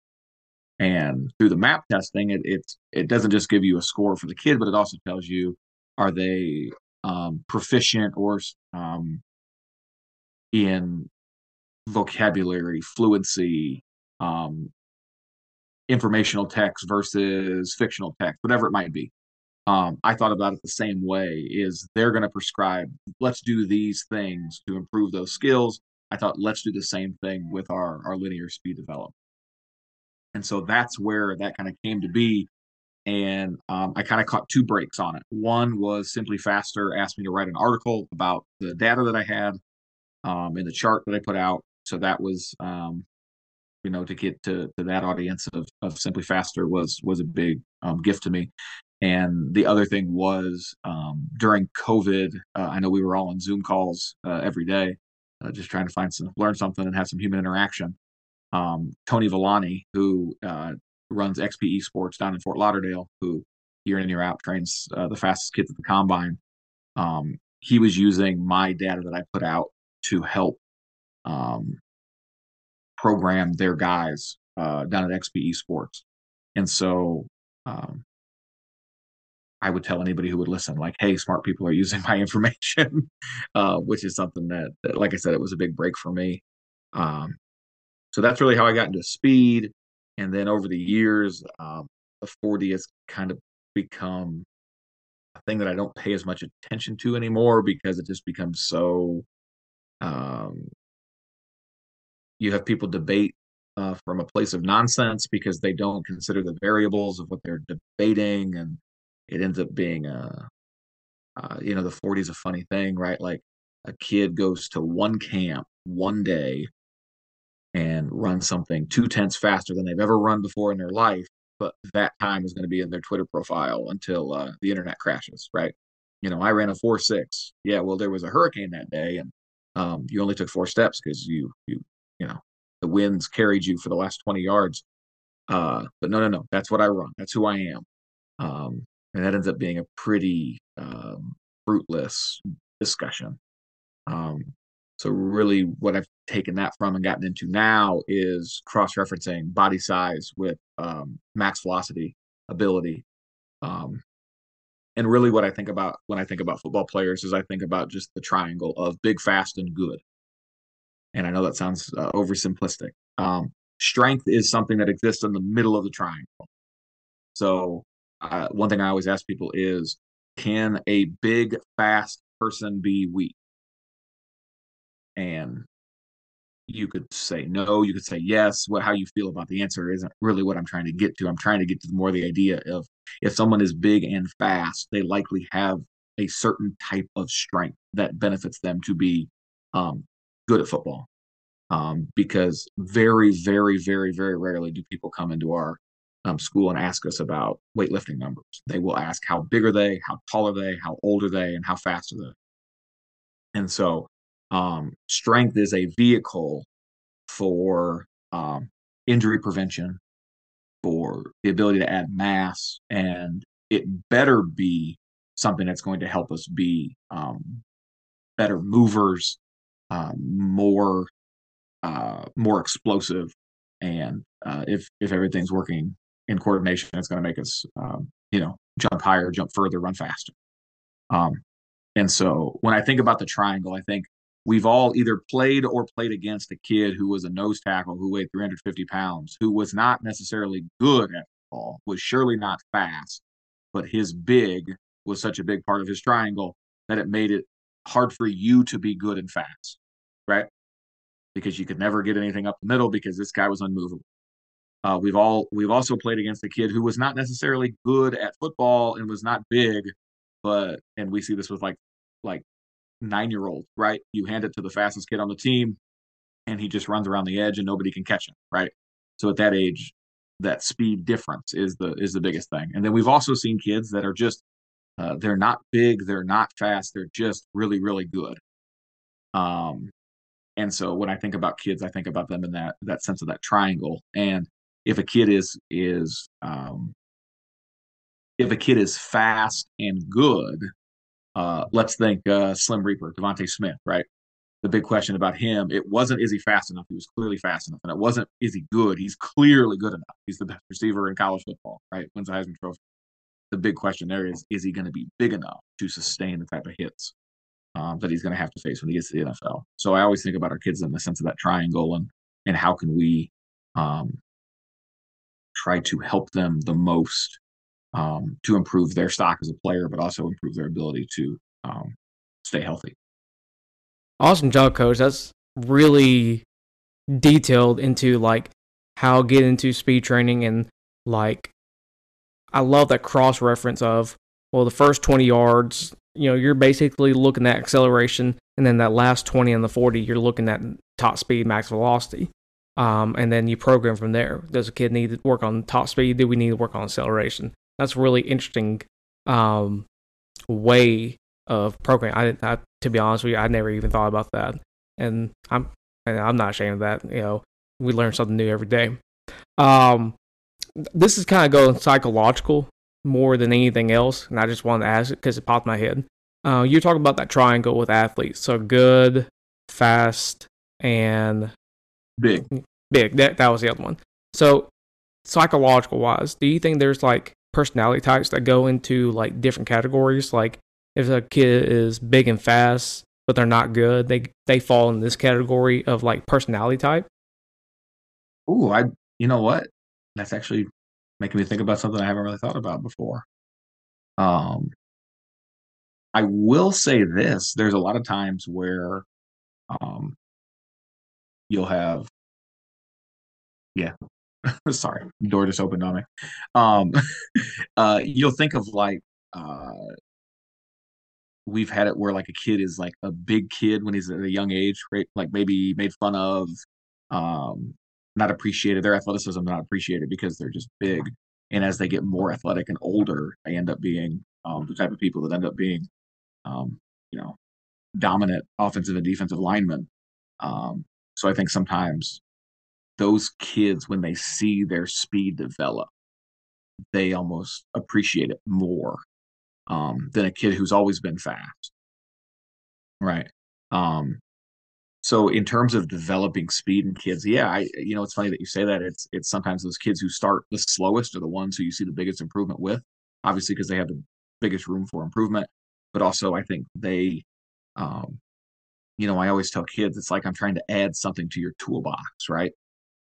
And through the MAP testing, it it it doesn't just give you a score for the kid, but it also tells you are they um, proficient or um, in vocabulary, fluency, um, informational text versus fictional text, whatever it might be. Um, I thought about it the same way is they're going to prescribe, let's do these things to improve those skills. I thought, let's do the same thing with our, our linear speed development. And so that's where that kind of came to be. And um, I kind of caught two breaks on it. One was SimpliFaster asked me to write an article about the data that I had um, in the chart that I put out. So that was um, you know, to get to, to that audience of, of SimpliFaster was was a big um, gift to me. And the other thing was um, during COVID, uh, I know we were all on Zoom calls uh, every day, uh, just trying to find some, learn something and have some human interaction. Um, Tony Villani, who uh, runs XPE Sports down in Fort Lauderdale, who year in year out trains uh, the fastest kids at the combine. Um, he was using my data that I put out to help um, program their guys uh, down at XPE Sports. And so um, I would tell anybody who would listen, like, hey, smart people are using my information, uh, which is something that, that, like I said, it was a big break for me. Um, so that's really how I got into speed. And then over the years, um, the 40 has kind of become a thing that I don't pay as much attention to anymore because it just becomes so um, you have people debate uh, from a place of nonsense because they don't consider the variables of what they're debating, and it ends up being a, uh, you know, the 40 is a funny thing, right? Like a kid goes to one camp one day and run something two tenths faster than they've ever run before in their life, but that time is going to be in their Twitter profile until uh, the internet crashes, right? You know, I ran a four six. Yeah, well, there was a hurricane that day, and um, you only took four steps because you you you know, the winds carried you for the last 20 yards. Uh, but no, no, no, that's what I run. That's who I am. Um, and that ends up being a pretty um, fruitless discussion. Um, so really, what I've taken that from and gotten into now is cross-referencing body size with um, max velocity ability. Um, and really, what I think about when I think about football players is I think about just the triangle of big, fast, and good and I know that sounds uh, oversimplistic. Um, strength is something that exists in the middle of the triangle. So, uh, one thing I always ask people is can a big, fast person be weak? And you could say no, you could say yes. What how you feel about the answer isn't really what I'm trying to get to. I'm trying to get to more the idea of if someone is big and fast, they likely have a certain type of strength that benefits them to be um, good at football. Um, because very, very, very, very rarely do people come into our um, school and ask us about weightlifting numbers. They will ask how big are they, how tall are they, how old are they, and how fast are they. And so, um, strength is a vehicle for um, injury prevention, for the ability to add mass, and it better be something that's going to help us be um, better movers, uh, more uh, more explosive, and uh, if if everything's working in coordination, it's going to make us um, you know jump higher, jump further, run faster. Um, and so when I think about the triangle, I think we've all either played or played against a kid who was a nose tackle who weighed 350 pounds, who was not necessarily good at football, was surely not fast, but his big was such a big part of his triangle that it made it hard for you to be good and fast right? Because you could never get anything up the middle because this guy was unmovable. Uh, we've all we've also played against a kid who was not necessarily good at football and was not big, but and we see this with like like nine year old, right? You hand it to the fastest kid on the team, and he just runs around the edge and nobody can catch him, right? So at that age, that speed difference is the is the biggest thing. And then we've also seen kids that are just uh, they're not big, they're not fast, they're just really really good. Um, and so when I think about kids, I think about them in that that sense of that triangle. And if a kid is is um, if a kid is fast and good, uh, let's think uh, Slim Reaper, DeVonta Smith, right? The big question about him, it wasn't is he fast enough? He was clearly fast enough, and it wasn't is he good? He's clearly good enough. He's the best receiver in college football, right? Wins the Heisman Trophy. The big question there is is he going to be big enough to sustain the type of hits um, that he's going to have to face when he gets to the NFL? So I always think about our kids in the sense of that triangle and and how can we um, try to help them the most um, to improve their stock as a player, but also improve their ability to um, stay healthy. Awesome job, coach. That's really detailed into like how get into speed training and like I love that cross reference of well the first 20 yards you know you're basically looking at acceleration and then that last 20 and the 40 you're looking at top speed max velocity um, and then you program from there does a kid need to work on top speed do we need to work on acceleration that's really interesting um, way of programming. I, I, to be honest with you, I never even thought about that, and I'm and I'm not ashamed of that. You know, we learn something new every day. Um, this is kind of going psychological more than anything else, and I just wanted to ask it because it popped my head. Uh, you're talking about that triangle with athletes, so good, fast, and big. Big. That that was the other one. So psychological wise, do you think there's like personality types that go into like different categories. Like if a kid is big and fast, but they're not good, they they fall in this category of like personality type. Ooh, I you know what? That's actually making me think about something I haven't really thought about before. Um I will say this, there's a lot of times where um you'll have yeah, sorry, door just opened on me. Um, uh, you'll think of like uh, we've had it where like a kid is like a big kid when he's at a young age, right? Like maybe made fun of, um, not appreciated. Their athleticism not appreciated because they're just big. And as they get more athletic and older, they end up being um, the type of people that end up being, um, you know, dominant offensive and defensive linemen. Um, so I think sometimes those kids when they see their speed develop they almost appreciate it more um, than a kid who's always been fast. Right um, so in terms of developing speed in kids yeah i you know it's funny that you say that. It's it's sometimes those kids who start the slowest are the ones who you see the biggest improvement with obviously because they have the biggest room for improvement but also i think they um, you know i always tell kids it's like i'm trying to add something to your toolbox right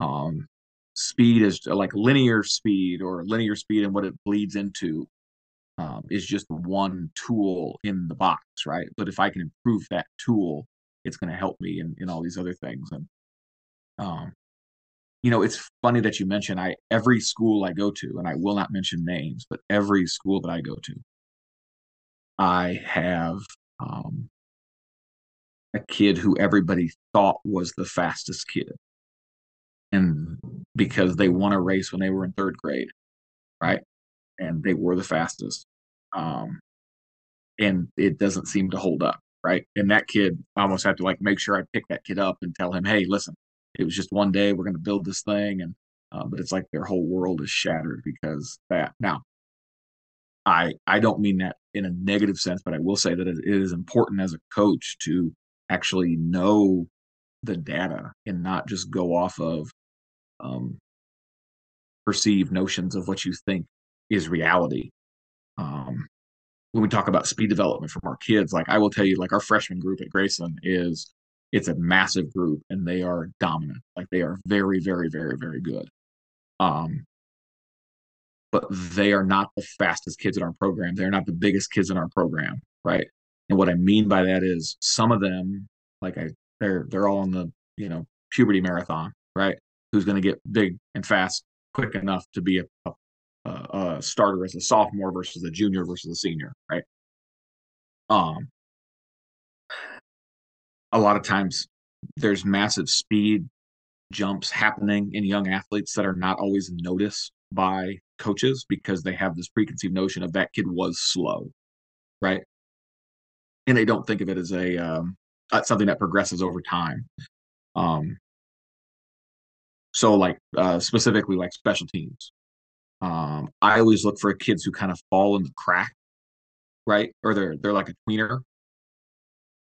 um, speed is like linear speed or linear speed and what it bleeds into um, is just one tool in the box, right? But if I can improve that tool, it's going to help me in, in all these other things. And, um, you know, it's funny that you mention I every school I go to, and I will not mention names, but every school that I go to, I have um, a kid who everybody thought was the fastest kid and because they won a race when they were in third grade, right? And they were the fastest. Um, and it doesn't seem to hold up, right? And that kid, I almost have to like make sure I pick that kid up and tell him, hey, listen, it was just one day. We're going to build this thing, and uh, but it's like their whole world is shattered because that. Now, I I don't mean that in a negative sense, but I will say that it is important as a coach to actually know the data and not just go off of um, perceived notions of what you think is reality. Um, when we talk about speed development from our kids, like I will tell you, like our freshman group at Grayson is it's a massive group and they are dominant. Like they are very, very, very, very good. Um, but they are not the fastest kids in our program. They're not the biggest kids in our program, right? And what I mean by that is some of them, like I, they're they're all in the you know puberty marathon, right? Who's going to get big and fast quick enough to be a, a, a, starter as a sophomore versus a junior versus a senior, right? Um, a lot of times there's massive speed jumps happening in young athletes that are not always noticed by coaches because they have this preconceived notion of that kid was slow, right? And they don't think of it as a um, uh, something that progresses over time. Um, so, like uh, specifically, like special teams, um, I always look for kids who kind of fall in the crack, right? Or they're they're like a tweener,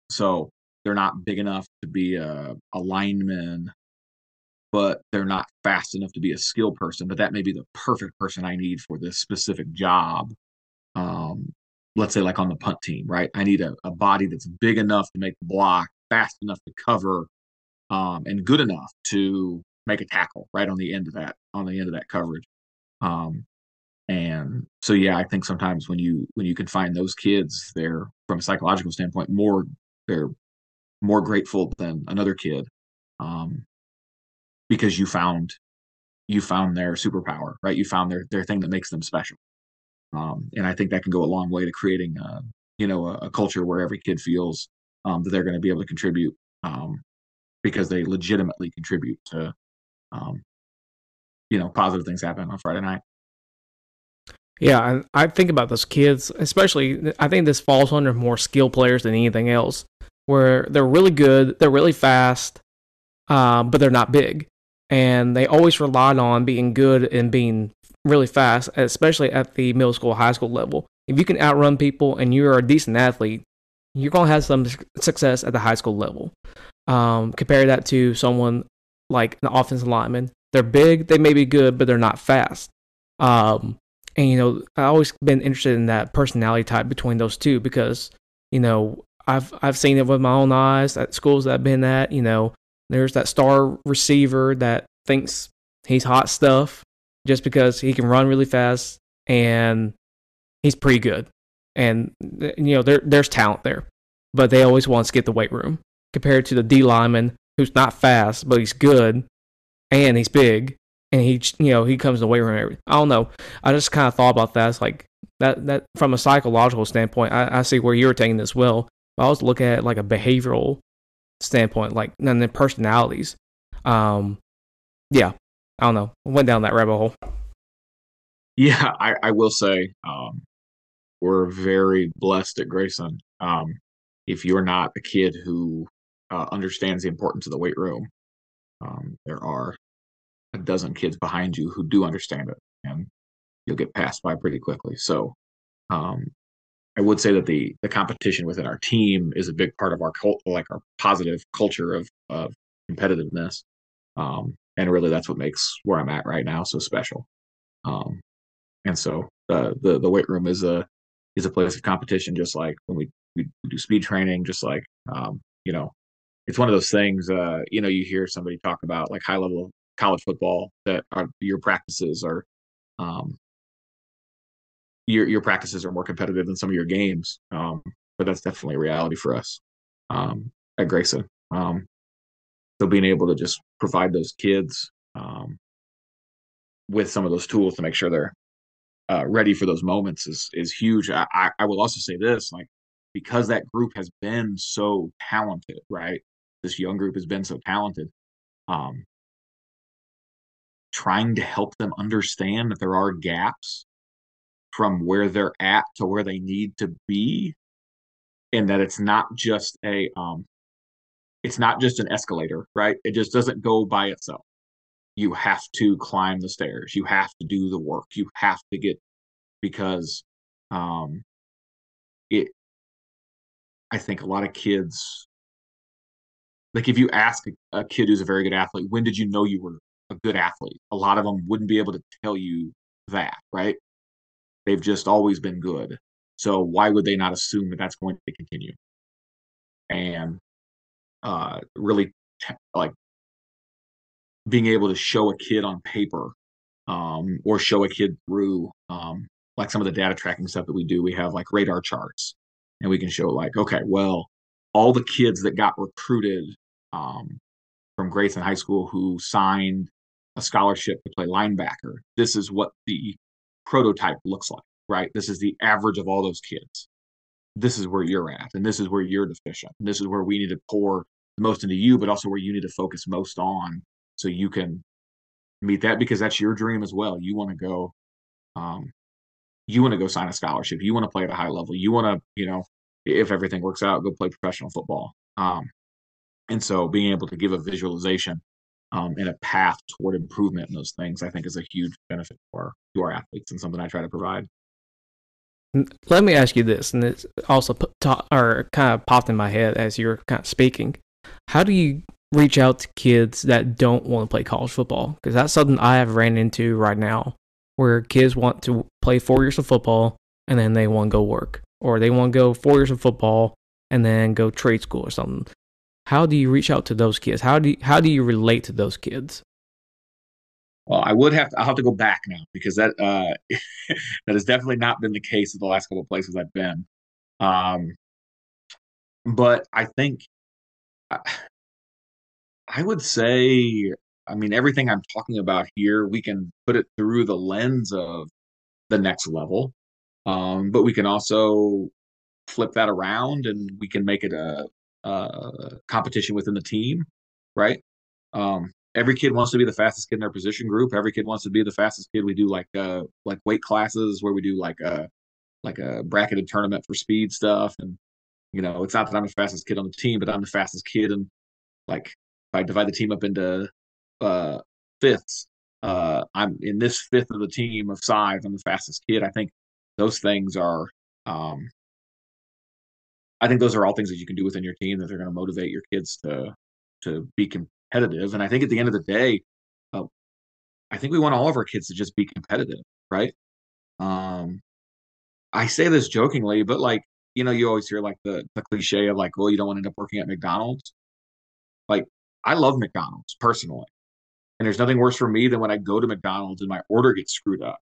so they're not big enough to be a, a lineman but they're not fast enough to be a skill person. But that may be the perfect person I need for this specific job. Um, let's say like on the punt team, right? I need a, a body that's big enough to make the block, fast enough to cover, um, and good enough to make a tackle right on the end of that on the end of that coverage. Um, and so yeah, I think sometimes when you when you can find those kids, they're from a psychological standpoint more they're more grateful than another kid. Um, because you found you found their superpower, right? You found their their thing that makes them special. Um, and I think that can go a long way to creating, uh, you know, a, a, culture where every kid feels um, that they're going to be able to contribute um, because they legitimately contribute to, um, you know, positive things happen on Friday night. Yeah, and I think about those kids, especially. I think this falls under more skill players than anything else, where they're really good, they're really fast, um, but they're not big and they always relied on being good and being really fast, especially at the middle school, high school level. If you can outrun people and you're a decent athlete, you're going to have some success at the high school level. Um, compare that to someone like an offensive lineman. They're big, they may be good, but they're not fast. Um, and you know, I've always been interested in that personality type between those two because you know I've I've seen it with my own eyes at schools that I've been at. You know, there's that star receiver that thinks he's hot stuff just because he can run really fast and he's pretty good. And you know, there there's talent there. But they always want to skip the weight room compared to the D lineman who's not fast, but he's good and he's big and he you know, he comes to the weight room. I don't know. I just kind of thought about that. It's like that that from a psychological standpoint, I, I see where you're taking this well. I was looking at like a behavioral standpoint, like and then personalities. Um, yeah, I don't know. Went down that rabbit hole. Yeah, I, I will say um, we're very blessed at Grayson. Um, if you're not a kid who uh, understands the importance of the weight room, um, there are a dozen kids behind you who do understand it, and you'll get passed by pretty quickly. So, um, I would say that the the competition within our team is a big part of our cult, like our positive culture of of competitiveness. Um, and really, that's what makes where I'm at right now so special. Um, and so the the the weight room is a is a place of competition, just like when we, we do speed training, just like um, you know, it's one of those things. Uh, you know, you hear somebody talk about like high level college football that are your practices are um, your your practices are more competitive than some of your games. Um, but that's definitely a reality for us um, at Grayson. Um, so being able to just provide those kids um, with some of those tools to make sure they're uh, ready for those moments is is huge. I, I, I will also say this, like because that group has been so talented, right? This young group has been so talented. Um, trying to help them understand that there are gaps from where they're at to where they need to be and that it's not just a um it's not just an escalator right? It just doesn't go by itself. You have to climb the stairs. You have to do the work. You have to get because um it i think a lot of kids like if you ask a, kid who's a very good athlete when did you know you were a good athlete a lot of them wouldn't be able to tell you that right They've just always been good. So why would they not assume that that's going to continue? And uh, really, t- like being able to show a kid on paper um, or show a kid through um, like some of the data tracking stuff that we do. We have like radar charts, and we can show like, okay, well, all the kids that got recruited um, from Grayson High School who signed a scholarship to play linebacker. This is what the prototype looks like, right? This is the average of all those kids. This is where you're at, and this is where you're deficient. And this is where we need to pour the most into you, but also where you need to focus most on so you can meet that because that's your dream as well. You want to go, um, you want to go sign a scholarship. You want to play at a high level. You want to, you know, if everything works out, go play professional football. Um, and so being able to give a visualization um, and a path toward improvement in those things, I think, is a huge benefit for to our athletes and something I try to provide. Let me ask you this, and it's also put, or kind of popped in my head as you're kind of speaking. How do you reach out to kids that don't want to play college football? Because that's something I have ran into right now, where kids want to play four years of football and then they want to go work, or they want to go four years of football and then go trade school or something. How do you reach out to those kids? How do you, how do you relate to those kids? Well, I would have to. I'll have to go back now because that uh, that has definitely not been the case in the last couple of places I've been. Um, but I think I, I would say, I mean, everything I'm talking about here, we can put it through the lens of the next level, um, but we can also flip that around and we can make it a, a competition within the team, right? Um, every kid wants to be the fastest kid in their position group. Every kid wants to be the fastest kid. We do like uh like weight classes where we do like a like a bracketed tournament for speed stuff. And you know, it's not that I'm the fastest kid on the team, but I'm the fastest kid. And like if I divide the team up into uh fifths, uh I'm in this fifth of the team of size, I'm the fastest kid. I think those things are um I think those are all things that you can do within your team that are going to motivate your kids to to be competitive. And I think at the end of the day, uh, I think we want all of our kids to just be competitive, right? Um, I say this jokingly, but like you know, you always hear like the the cliche of like, well, you don't want to end up working at McDonald's. Like, I love McDonald's personally, and there's nothing worse for me than when I go to McDonald's and my order gets screwed up.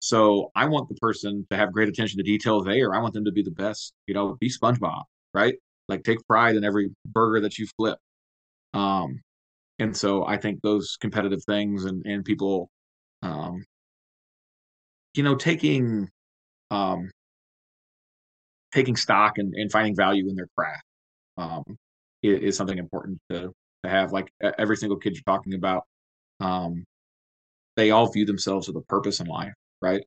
So I want the person to have great attention to detail there. I want them to be the best, you know, be SpongeBob, right? Like take pride in every burger that you flip. Um, and so I think those competitive things and and people, um, you know, taking um, taking stock and, and finding value in their craft um, is, is, something important to to have. Like every single kid you're talking about, um, they all view themselves with a purpose in life, right?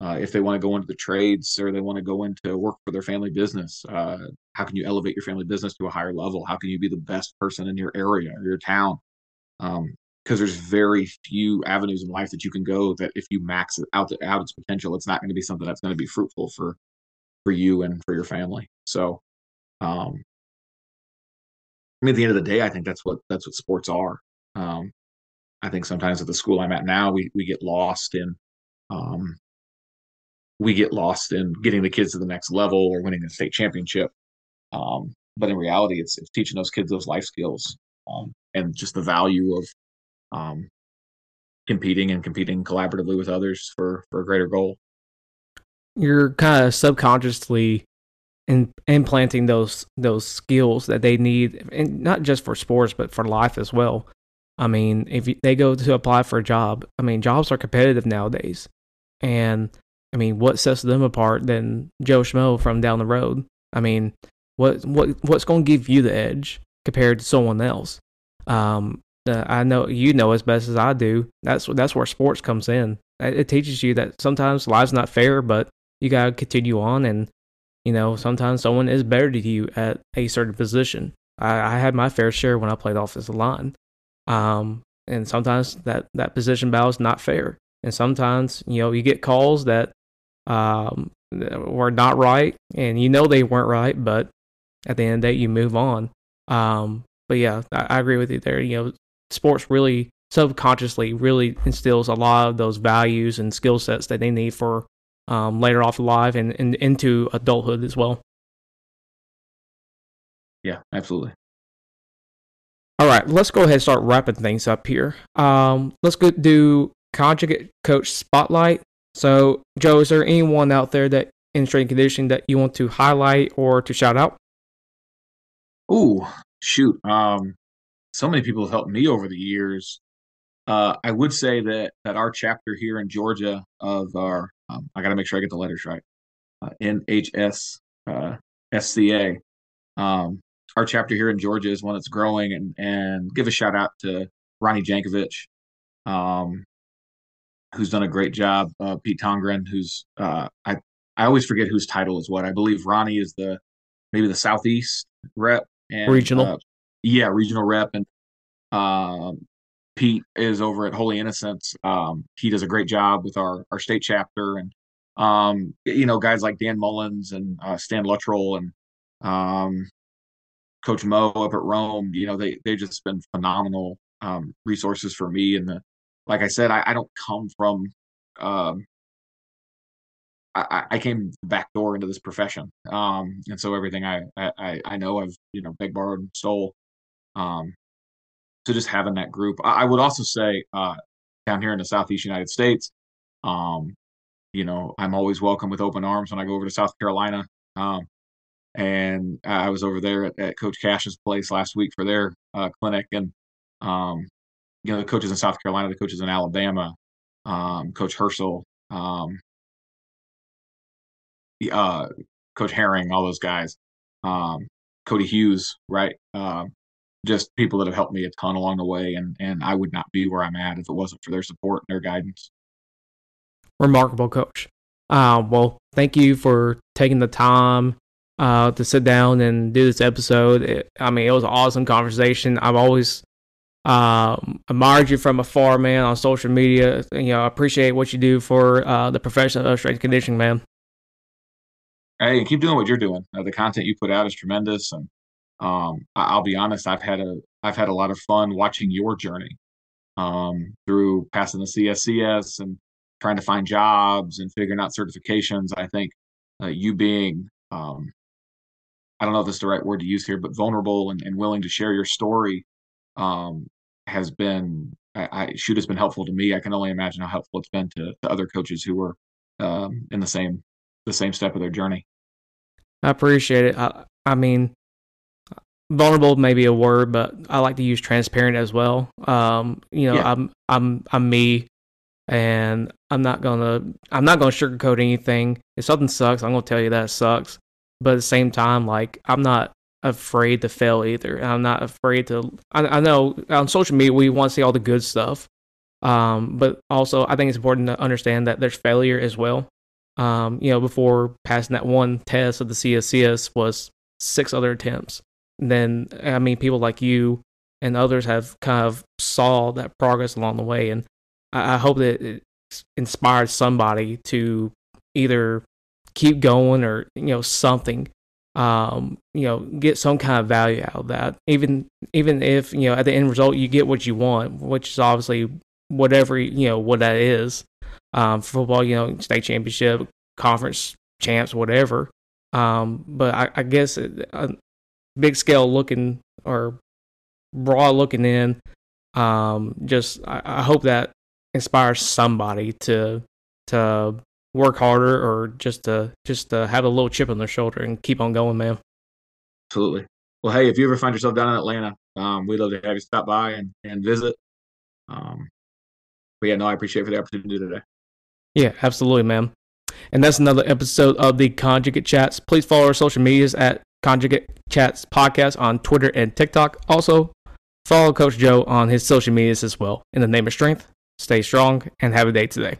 Uh, if they want to go into the trades or they want to go into work for their family business, uh, how can you elevate your family business to a higher level? How can you be the best person in your area or your town? Because um, there's very few avenues in life that you can go that if you max out, out its potential, it's not going to be something that's going to be fruitful for for you and for your family. So, um, I mean, at the end of the day, I think that's what that's what sports are. Um, I think sometimes at the school I'm at now, we we get lost in um, we get lost in getting the kids to the next level or winning a state championship. Um, but in reality, it's, it's teaching those kids those life skills um, and just the value of um, competing and competing collaboratively with others for for a greater goal. You're kind of subconsciously in, implanting those those skills that they need, and not just for sports but for life as well. I mean, if they go to apply for a job, I mean, jobs are competitive nowadays, and I mean, what sets them apart than Joe Schmo from down the road? I mean, what what what's going to give you the edge compared to someone else? Um, uh, I know you know as best as I do. That's that's where sports comes in. It teaches you that sometimes life's not fair, but you gotta continue on, and you know sometimes someone is better to you at a certain position. I, I had my fair share when I played offensive line, um, and sometimes that that position battle is not fair, and sometimes you know you get calls that um, were not right, and you know they weren't right, but at the end of the day, you move on. Um, but yeah, I, I agree with you there. You know, sports really subconsciously really instills a lot of those values and skill sets that they need for um, later off life and, and into adulthood as well. Yeah, absolutely. All right, let's go ahead and start wrapping things up here. Um, let's go do conjugate coach spotlight. So, Joe, is there anyone out there that in strength and conditioning that you want to highlight or to shout out? Oh, shoot. Um, so many people have helped me over the years. Uh, I would say that that our chapter here in Georgia of our, um, I got to make sure I get the letters right, uh, NHS uh, SCA. Um, our chapter here in Georgia is one that's growing, and and give a shout out to Ronnie Jankovic, um, who's done a great job. Uh, Pete Tongren, who's uh, I I always forget whose title is what. I believe Ronnie is the maybe the southeast rep and Regional. uh, yeah, regional rep, and um, Pete is over at Holy Innocents. Um, he does a great job with our our state chapter, and um, you know guys like Dan Mullins and uh, Stan Luttrell and um, Coach Mo up at Rome. You know they they've just been phenomenal um, resources for me. And the like I said, I, I don't come from um, I, I came back door into this profession. Um, and so everything I, I, I know I've, you know, beg, borrowed, and stole. Um, so just having that group. I, I would also say, uh, down here in the Southeast United States, um, you know, I'm always welcome with open arms when I go over to South Carolina. Um, and I was over there at, at Coach Cash's place last week for their uh, clinic, and um, you know, the coaches in South Carolina, the coaches in Alabama, um, Coach Herschel, um, uh, Coach Herring, all those guys, um, Cody Hughes, right? Um, just people that have helped me a ton along the way, and and I would not be where I'm at if it wasn't for their support and their guidance. Remarkable coach. Uh, well, thank you for taking the time uh, to sit down and do this episode. It, I mean, it was an awesome conversation. I've always um, admired you from afar, man, on social media. You know, I appreciate what you do for uh, the profession of strength conditioning, man. Hey, keep doing what you're doing. Uh, the content you put out is tremendous, and um, I- will be honest, I've had a I've had a lot of fun watching your journey um, through passing the CSCS and trying to find jobs and figuring out certifications. I think uh, you being um, I don't know if is the right word to use here, but vulnerable and, and willing to share your story um, has been I, I, shoot has been helpful to me. I can only imagine how helpful it's been to, to other coaches who were um, in the same the same step of their journey. I appreciate it. I, I mean, vulnerable may be a word, but I like to use transparent as well. Um, you know, yeah. I'm I'm I'm me, and I'm not gonna I'm not gonna sugarcoat anything. If something sucks, I'm gonna tell you that sucks. But at the same time, like I'm not afraid to fail either. I'm not afraid to. I, I know on social media we want to see all the good stuff, um, but also I think it's important to understand that there's failure as well. Um, you know, before passing that one test of the CSCS was six other attempts. And then, I mean, people like you and others have kind of saw that progress along the way, and I, I hope that it inspires somebody to either keep going or you know something um, you know, get some kind of value out of that. Even even if you know at the end result you get what you want, which is obviously whatever you know what that is. Um, football, you know, state championship, conference champs, whatever. Um, but I, I guess a big scale looking or broad looking in, um, just I, I hope that inspires somebody to to work harder or just to just to have a little chip on their shoulder and keep on going, man. Absolutely. Well, hey, if you ever find yourself down in Atlanta, um, we'd love to have you stop by and, and visit. Um, but yeah, no, I appreciate for the opportunity today. Yeah, absolutely, man. And that's another episode of the Conjugate Chats. Please follow our social medias at Conjugate Chats Podcast on Twitter and TikTok. Also, follow Coach Joe on his social medias as well. In the name of strength, stay strong and have a day today.